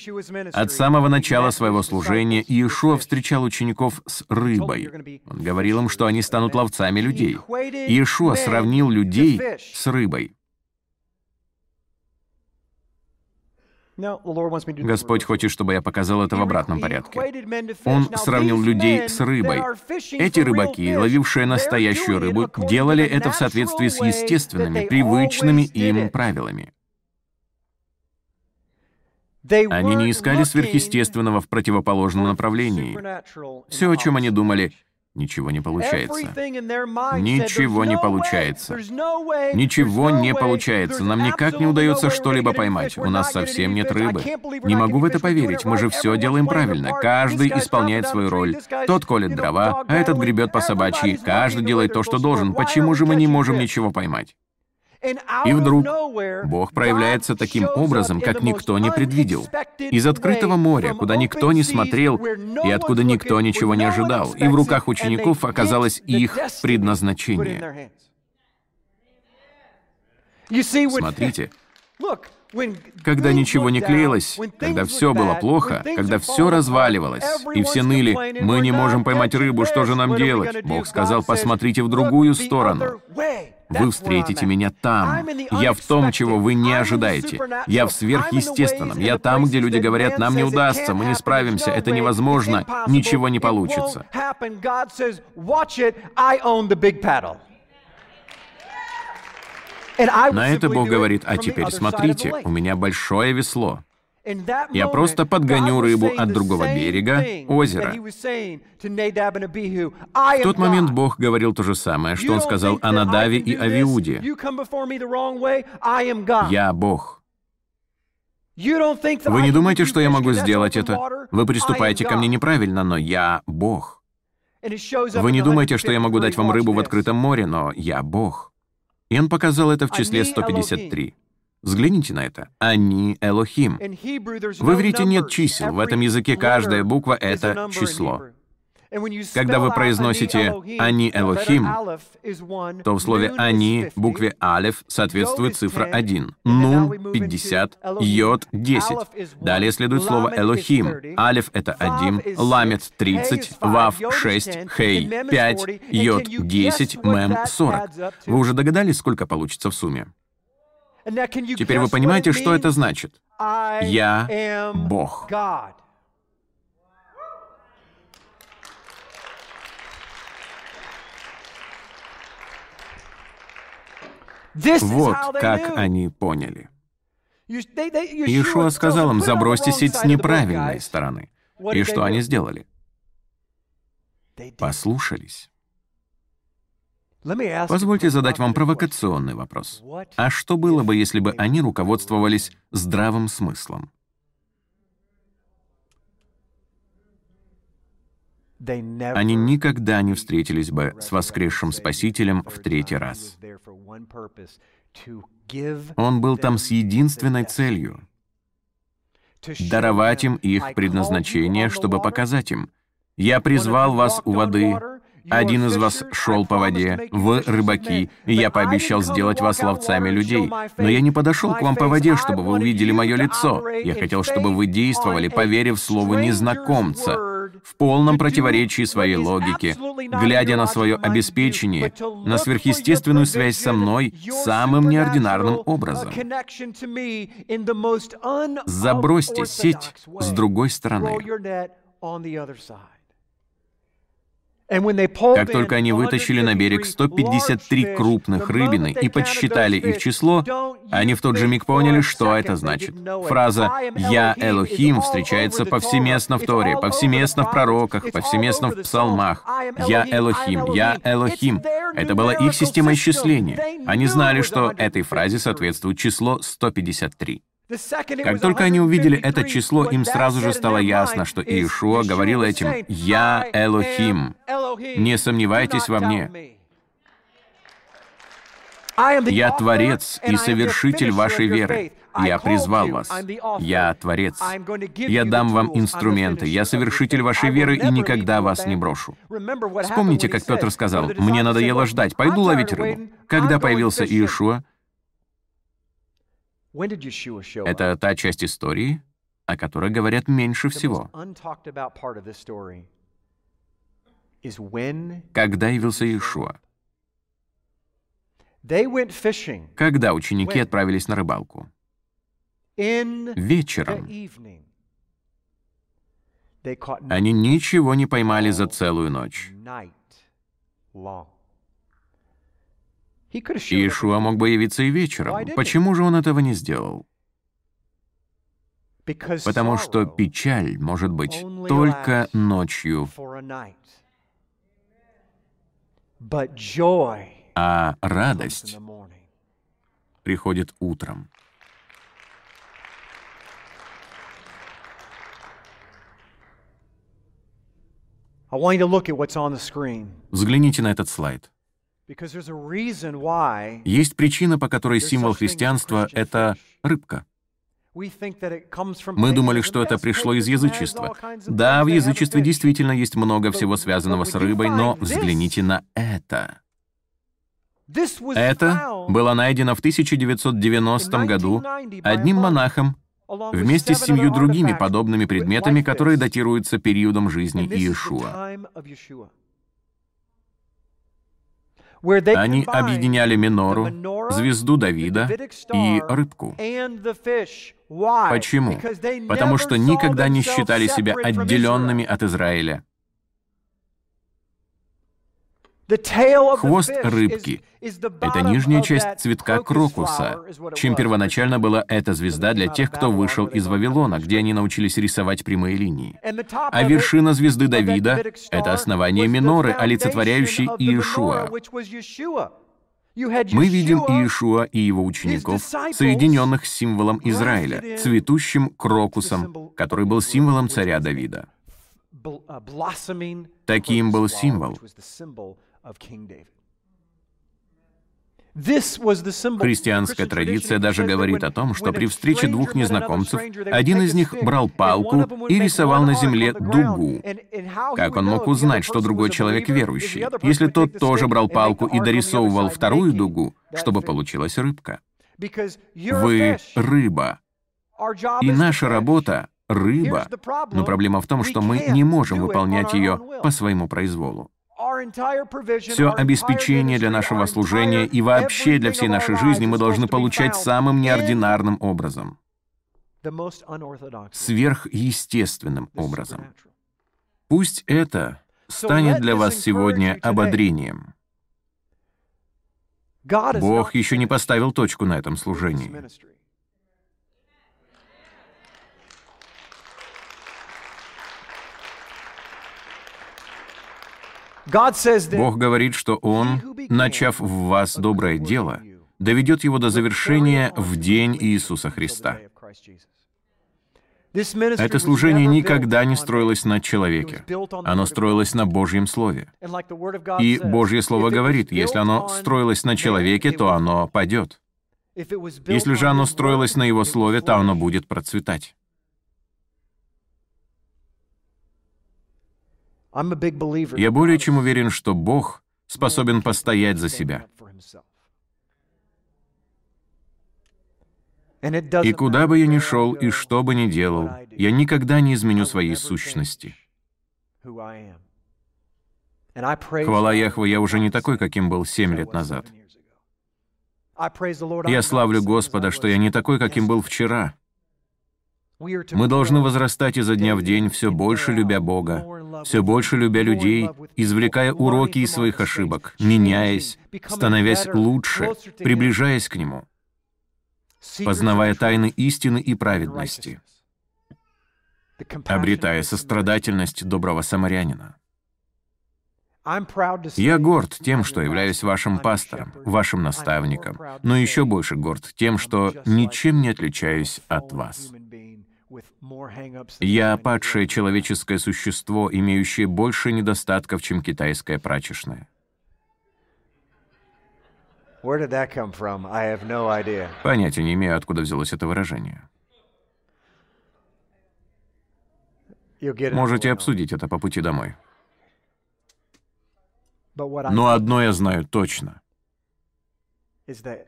От самого начала своего служения Иешуа встречал учеников с рыбой. Он говорил им, что они станут ловцами людей. Иешуа сравнил людей с рыбой. Господь хочет, чтобы я показал это в обратном порядке. Он сравнил людей с рыбой. Эти рыбаки, ловившие настоящую рыбу, делали это в соответствии с естественными, привычными им правилами. Они не искали сверхъестественного в противоположном направлении. Все, о чем они думали, Ничего не получается. Ничего не получается. Ничего не получается. Нам никак не удается что-либо поймать. У нас совсем нет рыбы. Не могу в это поверить. Мы же все делаем правильно. Каждый исполняет свою роль. Тот колет дрова, а этот гребет по собачьи. Каждый делает то, что должен. Почему же мы не можем ничего поймать? И вдруг Бог проявляется таким образом, как никто не предвидел. Из открытого моря, куда никто не смотрел и откуда никто ничего не ожидал, и в руках учеников оказалось их предназначение. Смотрите, когда ничего не клеилось, когда все было плохо, когда все разваливалось, и все ныли, мы не можем поймать рыбу, что же нам делать? Бог сказал, посмотрите в другую сторону. Вы встретите меня там. Я в том, чего вы не ожидаете. Я в сверхъестественном. Я там, где люди говорят, нам не удастся, мы не справимся, это невозможно, ничего не получится. На это Бог говорит, а теперь смотрите, у меня большое весло. Я просто подгоню рыбу от другого берега озера. В тот момент Бог говорил то же самое, что Он сказал о Надаве и Авиуде. «Я Бог». Вы не думаете, что я могу сделать это? Вы приступаете ко мне неправильно, но я Бог. Вы не думаете, что я могу дать вам рыбу в открытом море, но я Бог. И он показал это в числе 153. Взгляните на это. Они Элохим. В иврите нет чисел, в этом языке каждая буква — это число. Когда вы произносите «они Элохим», то в слове «они» букве «алев» соответствует цифра 1, «нун» — 50, «йод» — 10. Далее следует слово «элохим». «Алев» — это 1, «ламет» — 30, «вав» — 6, «хей» — 5, «йод» — 10, «мем» — 40. Вы уже догадались, сколько получится в сумме? Теперь вы понимаете, что это значит? Я Бог. Вот как они поняли. Иешуа сказал им, забросьте сеть с неправильной стороны. И что они сделали? Послушались. Позвольте задать вам провокационный вопрос. А что было бы, если бы они руководствовались здравым смыслом? Они никогда не встретились бы с воскресшим Спасителем в третий раз. Он был там с единственной целью — даровать им их предназначение, чтобы показать им, «Я призвал вас у воды, один из вас шел по воде, вы рыбаки, и я пообещал сделать вас ловцами людей. Но я не подошел к вам по воде, чтобы вы увидели мое лицо. Я хотел, чтобы вы действовали, поверив слову незнакомца, в полном противоречии своей логике, глядя на свое обеспечение, на сверхъестественную связь со мной самым неординарным образом. Забросьте сеть с другой стороны. Как только они вытащили на берег 153 крупных рыбины и подсчитали их число, они в тот же миг поняли, что это значит. Фраза «Я Элохим» встречается повсеместно в Торе, повсеместно в пророках, повсеместно в псалмах. «Я Элохим», «Я Элохим». Это была их система исчисления. Они знали, что этой фразе соответствует число 153. Как только они увидели это число, им сразу же стало ясно, что Иешуа говорил этим «Я Элохим». Не сомневайтесь во мне. Я Творец и совершитель вашей веры. Я призвал вас. Я Творец. Я дам вам инструменты. Я совершитель вашей веры и никогда вас не брошу. Вспомните, как Петр сказал, «Мне надоело ждать, пойду ловить рыбу». Когда появился Иешуа, это та часть истории, о которой говорят меньше всего. Когда явился Иешуа? Когда ученики отправились на рыбалку? Вечером. Они ничего не поймали за целую ночь. Иешуа мог бы явиться и вечером. Почему же он этого не сделал? Потому что печаль может быть только ночью, а радость приходит утром. Взгляните на этот слайд. Есть причина, по которой символ христианства — это рыбка. Мы думали, что это пришло из язычества. Да, в язычестве действительно есть много всего связанного с рыбой, но взгляните на это. Это было найдено в 1990 году одним монахом вместе с семью другими подобными предметами, которые датируются периодом жизни Иешуа. Они объединяли минору, звезду Давида и рыбку. Почему? Потому что никогда не считали себя отделенными от Израиля. Хвост рыбки — это нижняя часть цветка крокуса, чем первоначально была эта звезда для тех, кто вышел из Вавилона, где они научились рисовать прямые линии. А вершина звезды Давида — это основание миноры, олицетворяющей Иешуа. Мы видим Иешуа и его учеников, соединенных с символом Израиля, цветущим крокусом, который был символом царя Давида. Таким был символ. Христианская традиция даже говорит о том, что при встрече двух незнакомцев один из них брал палку и рисовал на земле дугу. Как он мог узнать, что другой человек верующий, если тот тоже брал палку и дорисовывал вторую дугу, чтобы получилась рыбка? Вы — рыба. И наша работа — рыба. Но проблема в том, что мы не можем выполнять ее по своему произволу. Все обеспечение для нашего служения и вообще для всей нашей жизни мы должны получать самым неординарным образом, сверхъестественным образом. Пусть это станет для вас сегодня ободрением. Бог еще не поставил точку на этом служении. Бог говорит, что Он, начав в вас доброе дело, доведет его до завершения в день Иисуса Христа. Это служение никогда не строилось на человеке. Оно строилось на Божьем Слове. И Божье Слово говорит, если оно строилось на человеке, то оно падет. Если же оно строилось на Его Слове, то оно будет процветать. Я более чем уверен, что Бог способен постоять за себя. И куда бы я ни шел и что бы ни делал, я никогда не изменю своей сущности. Хвала Яхве, я уже не такой, каким был семь лет назад. Я славлю Господа, что я не такой, каким был вчера. Мы должны возрастать изо дня в день, все больше любя Бога, все больше любя людей, извлекая уроки из своих ошибок, меняясь, становясь лучше, приближаясь к Нему познавая тайны истины и праведности, обретая сострадательность доброго самарянина. Я горд тем, что являюсь вашим пастором, вашим наставником, но еще больше горд тем, что ничем не отличаюсь от вас. Я падшее человеческое существо, имеющее больше недостатков, чем китайская прачечная. Понятия не имею, откуда взялось это выражение. Можете обсудить это по пути домой. Но одно я знаю точно.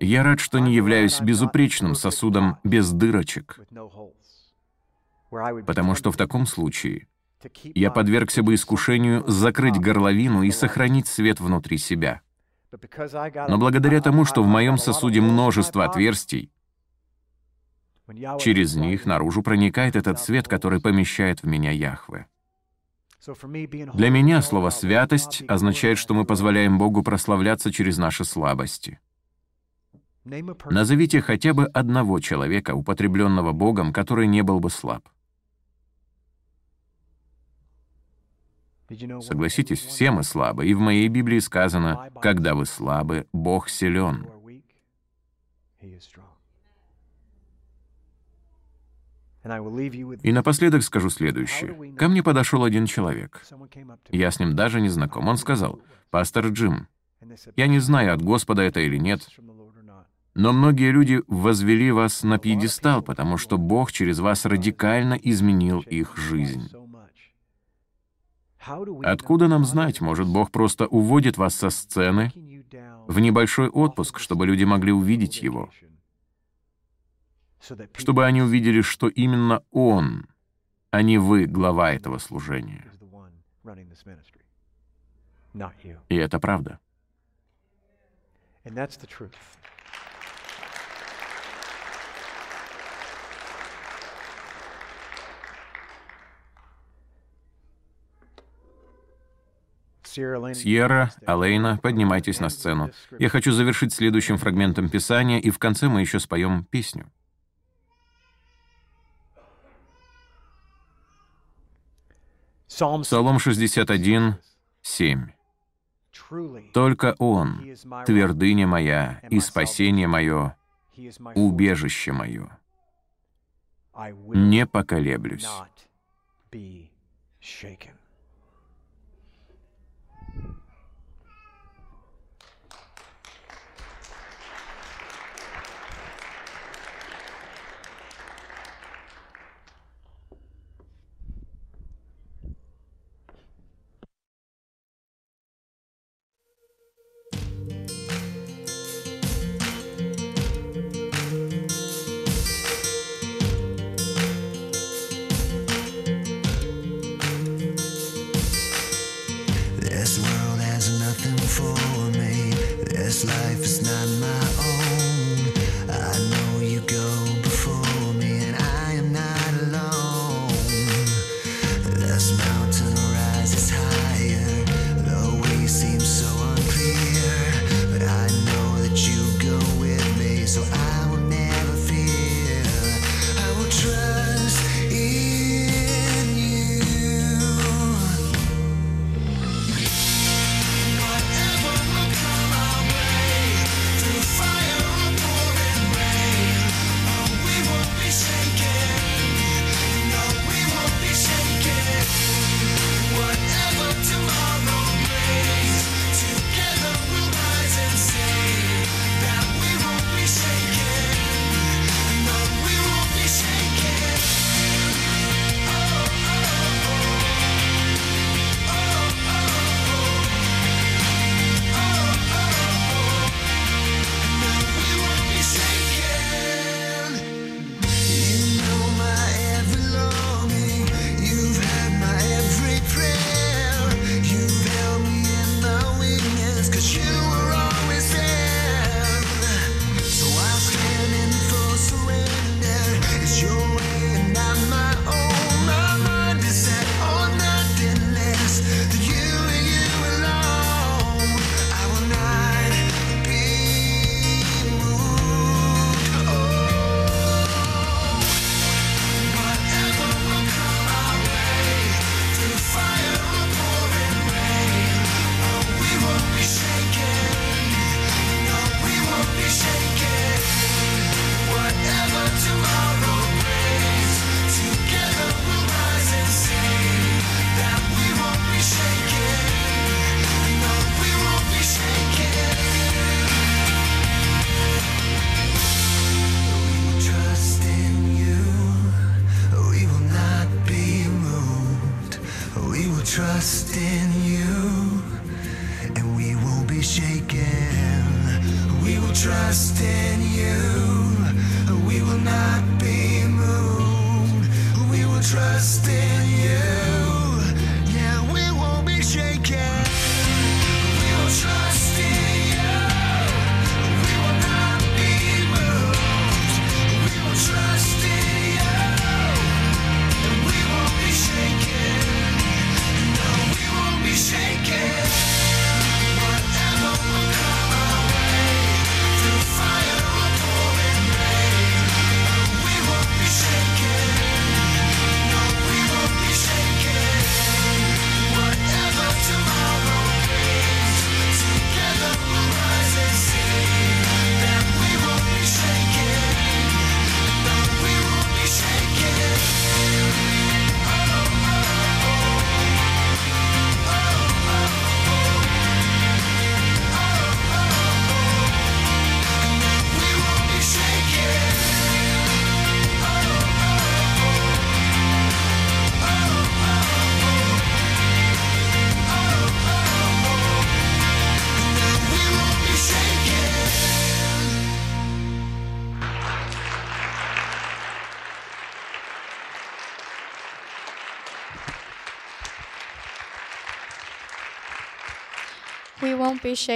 Я рад, что не являюсь безупречным сосудом без дырочек, потому что в таком случае я подвергся бы искушению закрыть горловину и сохранить свет внутри себя. Но благодаря тому, что в моем сосуде множество отверстий, через них наружу проникает этот свет, который помещает в меня Яхве. Для меня слово «святость» означает, что мы позволяем Богу прославляться через наши слабости. Назовите хотя бы одного человека, употребленного Богом, который не был бы слаб. Согласитесь, все мы слабы, и в моей Библии сказано, «Когда вы слабы, Бог силен». И напоследок скажу следующее. Ко мне подошел один человек. Я с ним даже не знаком. Он сказал, «Пастор Джим, я не знаю, от Господа это или нет, но многие люди возвели вас на пьедестал, потому что Бог через вас радикально изменил их жизнь. Откуда нам знать, может, Бог просто уводит вас со сцены в небольшой отпуск, чтобы люди могли увидеть Его, чтобы они увидели, что именно Он, а не вы, глава этого служения. И это правда. Сьерра, Алейна, поднимайтесь на сцену. Я хочу завершить следующим фрагментом Писания, и в конце мы еще споем песню. Псалом 61, 7. «Только Он, твердыня моя и спасение мое, убежище мое. Не поколеблюсь».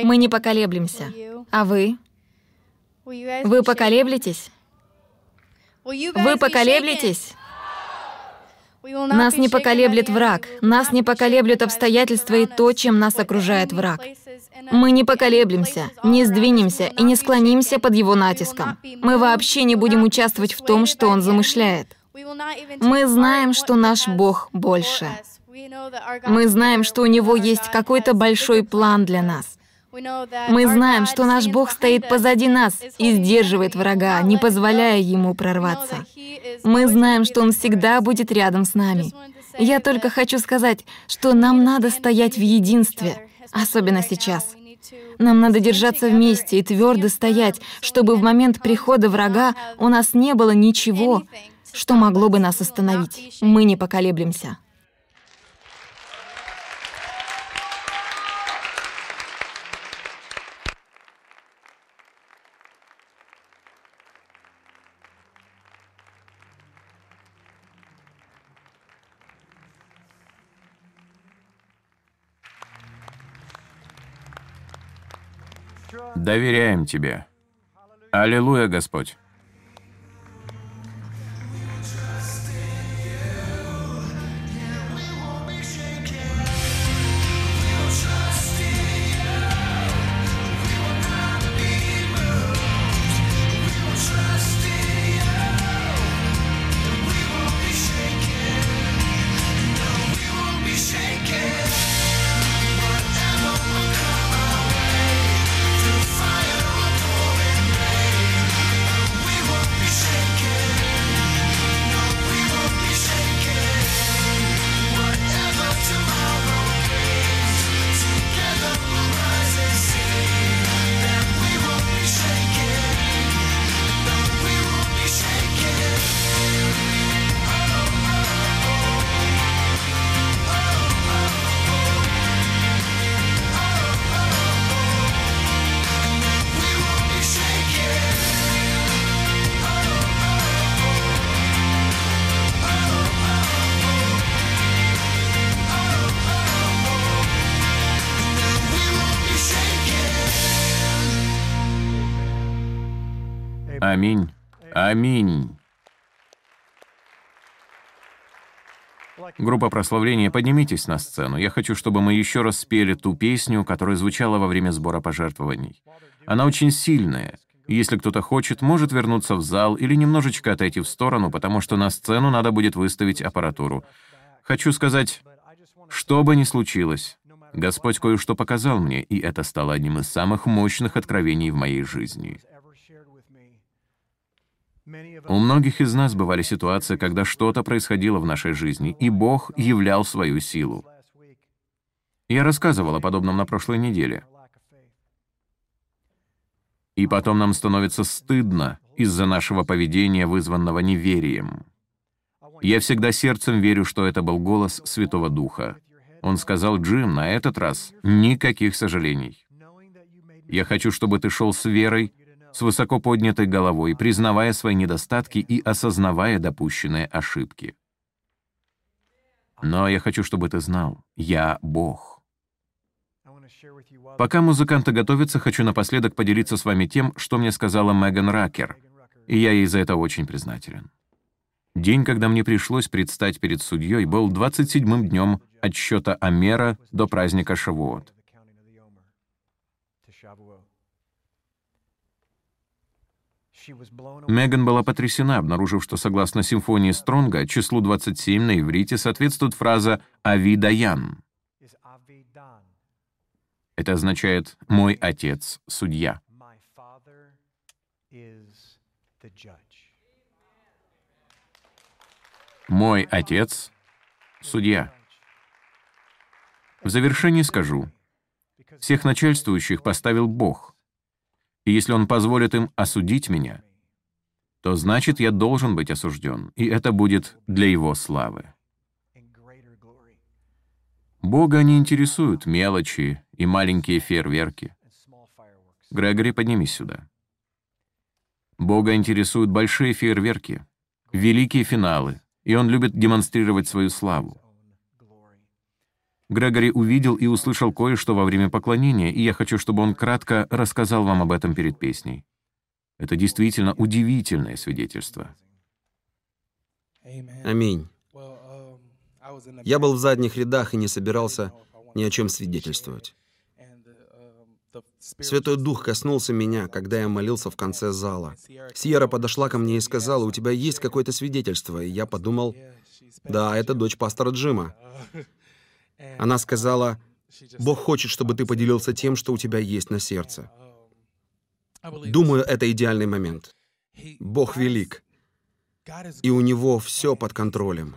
Мы не поколеблемся. А вы? Вы поколеблетесь? Вы поколеблетесь? Нас не поколеблет враг, нас не поколеблет обстоятельства и то, чем нас окружает враг. Мы не поколеблемся, не сдвинемся и не склонимся под его натиском. Мы вообще не будем участвовать в том, что он замышляет. Мы знаем, что наш Бог больше. Мы знаем, что у Него есть какой-то большой план для нас. Мы знаем, что наш Бог стоит позади нас и сдерживает врага, не позволяя ему прорваться. Мы знаем, что Он всегда будет рядом с нами. Я только хочу сказать, что нам надо стоять в единстве, особенно сейчас. Нам надо держаться вместе и твердо стоять, чтобы в момент прихода врага у нас не было ничего, что могло бы нас остановить. Мы не поколеблемся. Доверяем Тебе. Аллилуйя, Господь. Аминь. Группа прославления, поднимитесь на сцену. Я хочу, чтобы мы еще раз спели ту песню, которая звучала во время сбора пожертвований. Она очень сильная. Если кто-то хочет, может вернуться в зал или немножечко отойти в сторону, потому что на сцену надо будет выставить аппаратуру. Хочу сказать, что бы ни случилось, Господь кое-что показал мне, и это стало одним из самых мощных откровений в моей жизни. У многих из нас бывали ситуации, когда что-то происходило в нашей жизни, и Бог являл свою силу. Я рассказывал о подобном на прошлой неделе. И потом нам становится стыдно из-за нашего поведения, вызванного неверием. Я всегда сердцем верю, что это был голос Святого Духа. Он сказал, «Джим, на этот раз никаких сожалений. Я хочу, чтобы ты шел с верой с высоко поднятой головой, признавая свои недостатки и осознавая допущенные ошибки. Но я хочу, чтобы ты знал, я Бог. Пока музыканты готовятся, хочу напоследок поделиться с вами тем, что мне сказала Меган Ракер, и я ей за это очень признателен. День, когда мне пришлось предстать перед судьей, был 27-м днем отсчета Амера до праздника Шавуот. Меган была потрясена, обнаружив, что согласно симфонии Стронга, числу 27 на иврите соответствует фраза «Ави Даян». Это означает «мой отец — судья». Мой отец — судья. В завершении скажу, всех начальствующих поставил Бог, и если Он позволит им осудить меня, то значит, я должен быть осужден, и это будет для Его славы. Бога не интересуют мелочи и маленькие фейерверки. Грегори, поднимись сюда. Бога интересуют большие фейерверки, великие финалы, и Он любит демонстрировать свою славу. Грегори увидел и услышал кое-что во время поклонения, и я хочу, чтобы он кратко рассказал вам об этом перед песней. Это действительно удивительное свидетельство. Аминь. Я был в задних рядах и не собирался ни о чем свидетельствовать. Святой Дух коснулся меня, когда я молился в конце зала. Сьерра подошла ко мне и сказала, «У тебя есть какое-то свидетельство?» И я подумал, «Да, это дочь пастора Джима». Она сказала, «Бог хочет, чтобы ты поделился тем, что у тебя есть на сердце». Думаю, это идеальный момент. Бог велик, и у Него все под контролем.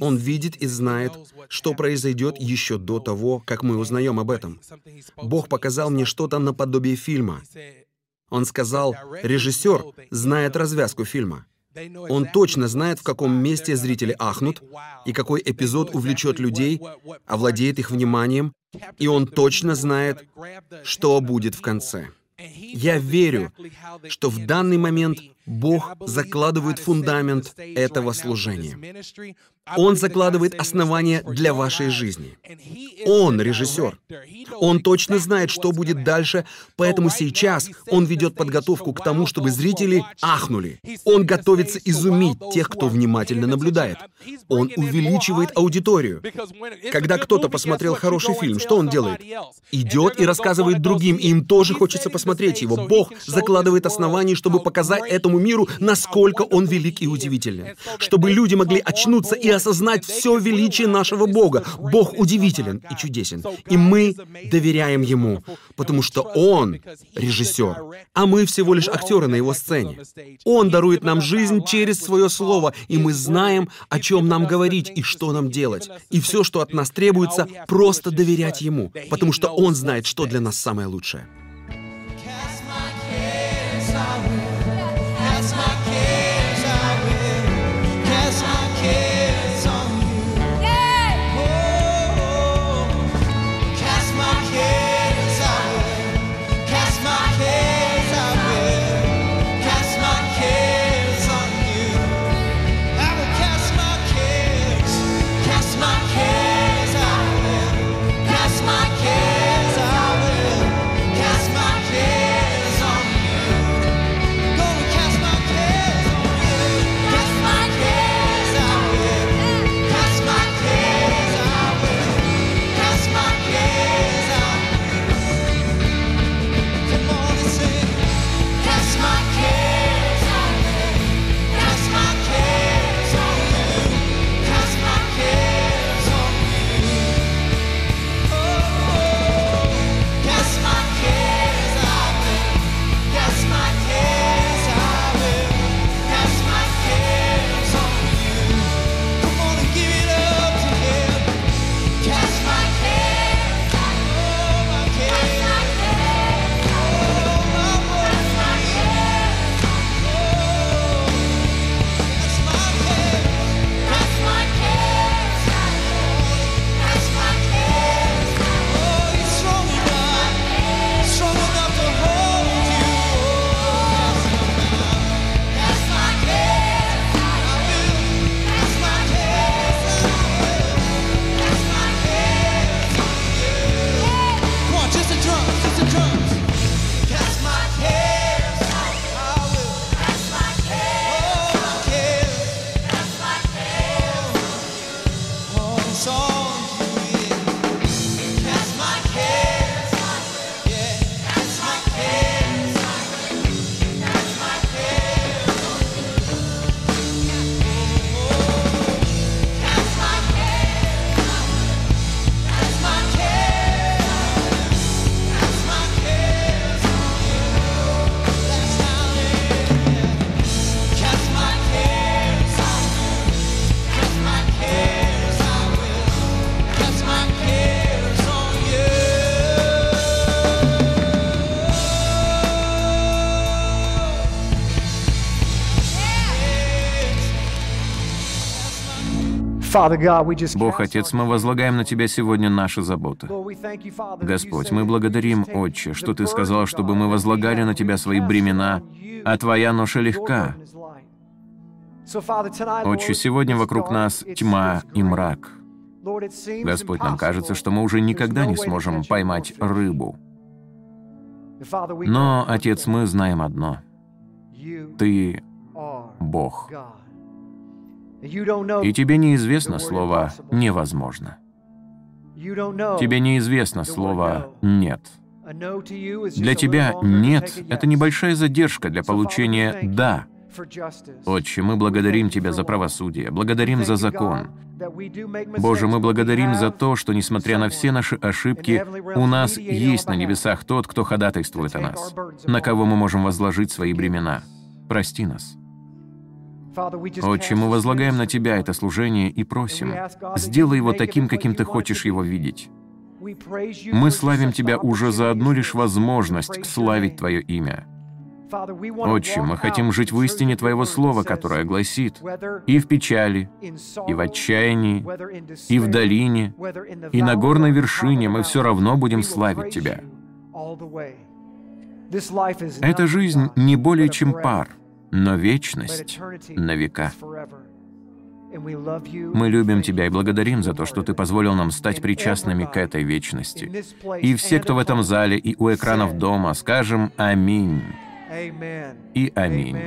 Он видит и знает, что произойдет еще до того, как мы узнаем об этом. Бог показал мне что-то наподобие фильма. Он сказал, режиссер знает развязку фильма. Он точно знает, в каком месте зрители ахнут, и какой эпизод увлечет людей, овладеет их вниманием, и он точно знает, что будет в конце. Я верю, что в данный момент Бог закладывает фундамент этого служения. Он закладывает основания для вашей жизни. Он режиссер. Он точно знает, что будет дальше, поэтому сейчас он ведет подготовку к тому, чтобы зрители ахнули. Он готовится изумить тех, кто внимательно наблюдает. Он увеличивает аудиторию. Когда кто-то посмотрел хороший фильм, что он делает? Идет и рассказывает другим, и им тоже хочется посмотреть его. Бог закладывает основания, чтобы показать этому миру, насколько он велик и удивителен. Чтобы люди могли очнуться и осознать все величие нашего Бога. Бог удивителен и чудесен. И мы доверяем Ему, потому что Он режиссер, а мы всего лишь актеры на Его сцене. Он дарует нам жизнь через Свое Слово, и мы знаем, о чем нам говорить и что нам делать. И все, что от нас требуется, просто доверять Ему, потому что Он знает, что для нас самое лучшее. Бог Отец, мы возлагаем на Тебя сегодня наши заботы. Господь, мы благодарим, Отче, что Ты сказал, чтобы мы возлагали на Тебя свои бремена, а Твоя ноша легка. Отче, сегодня вокруг нас тьма и мрак. Господь, нам кажется, что мы уже никогда не сможем поймать рыбу. Но, Отец, мы знаем одно. Ты Бог. И тебе неизвестно слово. «невозможно». Тебе неизвестно слово. «нет». Для тебя «нет» это небольшая задержка для получения «да». Отче, мы благодарим Тебя за правосудие, благодарим за закон. Боже, мы благодарим за то, что, несмотря на все наши ошибки, у нас есть на небесах тот, кто ходатайствует о нас, на кого мы можем возложить свои бремена. Прости нас. Отче, мы возлагаем на Тебя это служение и просим, сделай его таким, каким Ты хочешь его видеть. Мы славим Тебя уже за одну лишь возможность славить. Твое имя. Отче, мы хотим жить в истине Твоего Слова, которое гласит и в печали, и в отчаянии, и в долине, и на горной вершине мы все равно будем славить Тебя. Эта жизнь не более чем пар, но вечность на века. Мы любим Тебя и благодарим за то, что. Ты позволил нам стать причастными к этой вечности. И все, кто в этом зале и у экранов дома, скажем «Аминь». И аминь.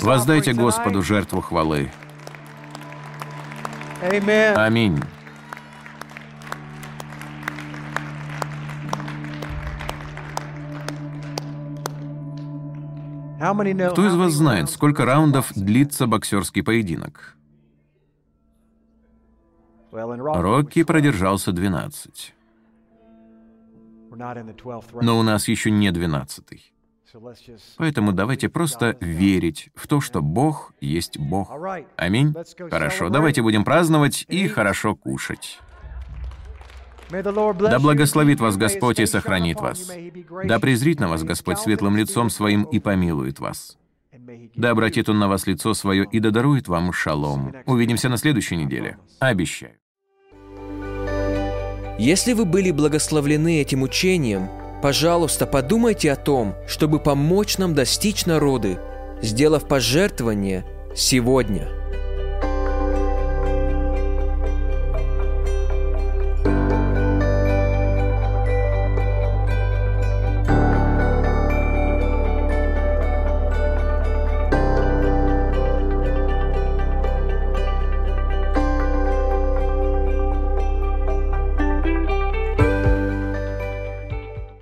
Воздайте Господу жертву хвалы. Аминь. Кто из вас знает, сколько раундов длится боксерский поединок? Рокки it was 12. продержался 12. We're not in the 12th round, Но у нас еще не 12. so let's just- Поэтому давайте просто верить в то, что Бог есть Бог. Аминь. Хорошо, давайте будем праздновать и хорошо кушать. Да благословит вас Господь и сохранит вас. Да презрит на вас Господь светлым лицом своим и помилует вас. Да обратит Он на вас лицо свое и да дарует вам шалом. Увидимся на следующей неделе. Обещаю. Если вы были благословлены этим учением, пожалуйста, подумайте о том, чтобы помочь нам достичь народы, сделав пожертвование сегодня –